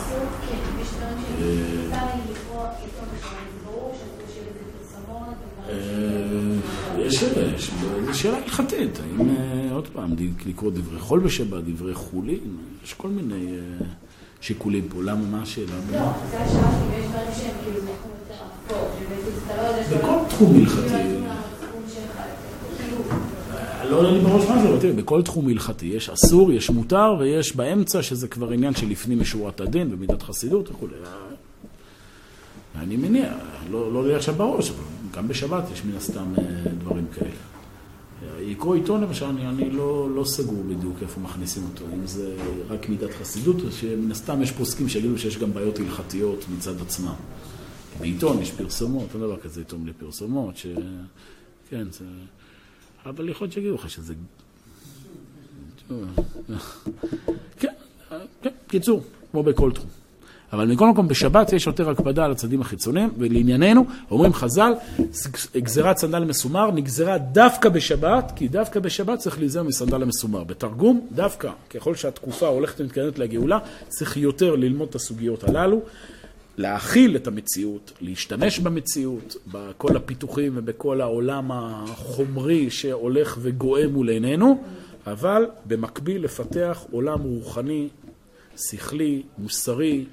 זו שאלה הלכתית, האם אה, עוד פעם, לקרוא דברי חול בשבת, דברי חולין, יש כל מיני אה, שיקולים פה, למה, מה השאלה? לא, זה השאלה יש דברים שהם כאילו יותר אפור, לא בכל תחום הלכתי. כאילו- לא עולה לי בראש מה זה, אבל תראה, בכל תחום הלכתי יש אסור, יש מותר, ויש באמצע, שזה כבר עניין של לפנים משורת הדין, במידת חסידות וכולי. אני מניח, לא, לא לי עכשיו בראש, אבל גם בשבת יש מן הסתם אה, דברים כאלה. לקרוא עיתון למשל, אני, אני לא, לא סגור בדיוק איפה מכניסים אותו, אם זה רק מידת חסידות, שמן הסתם יש פוסקים שיגידו שיש גם בעיות הלכתיות מצד עצמם. בעיתון יש פרסומות, אין דבר כזה עיתון בלי פרסומות, ש... כן, זה... אבל יכול להיות שיגידו לך שזה... כן, כן, קיצור, כמו בכל תחום. אבל מכל מקום בשבת יש יותר הקפדה על הצדדים החיצוניים, ולענייננו, אומרים חז"ל, גזירת סנדל מסומר נגזרה דווקא בשבת, כי דווקא בשבת צריך להיזהר מסנדל המסומר. בתרגום, דווקא, ככל שהתקופה הולכת ומתקדמת לגאולה, צריך יותר ללמוד את הסוגיות הללו. להכיל את המציאות, להשתמש במציאות, בכל הפיתוחים ובכל העולם החומרי שהולך וגואה מול עינינו, אבל במקביל לפתח עולם רוחני, שכלי, מוסרי,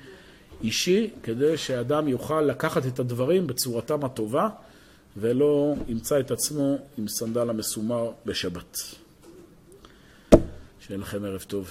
אישי, כדי שאדם יוכל לקחת את הדברים בצורתם הטובה, ולא ימצא את עצמו עם סנדל המסומר בשבת. שיהיה לכם ערב טוב.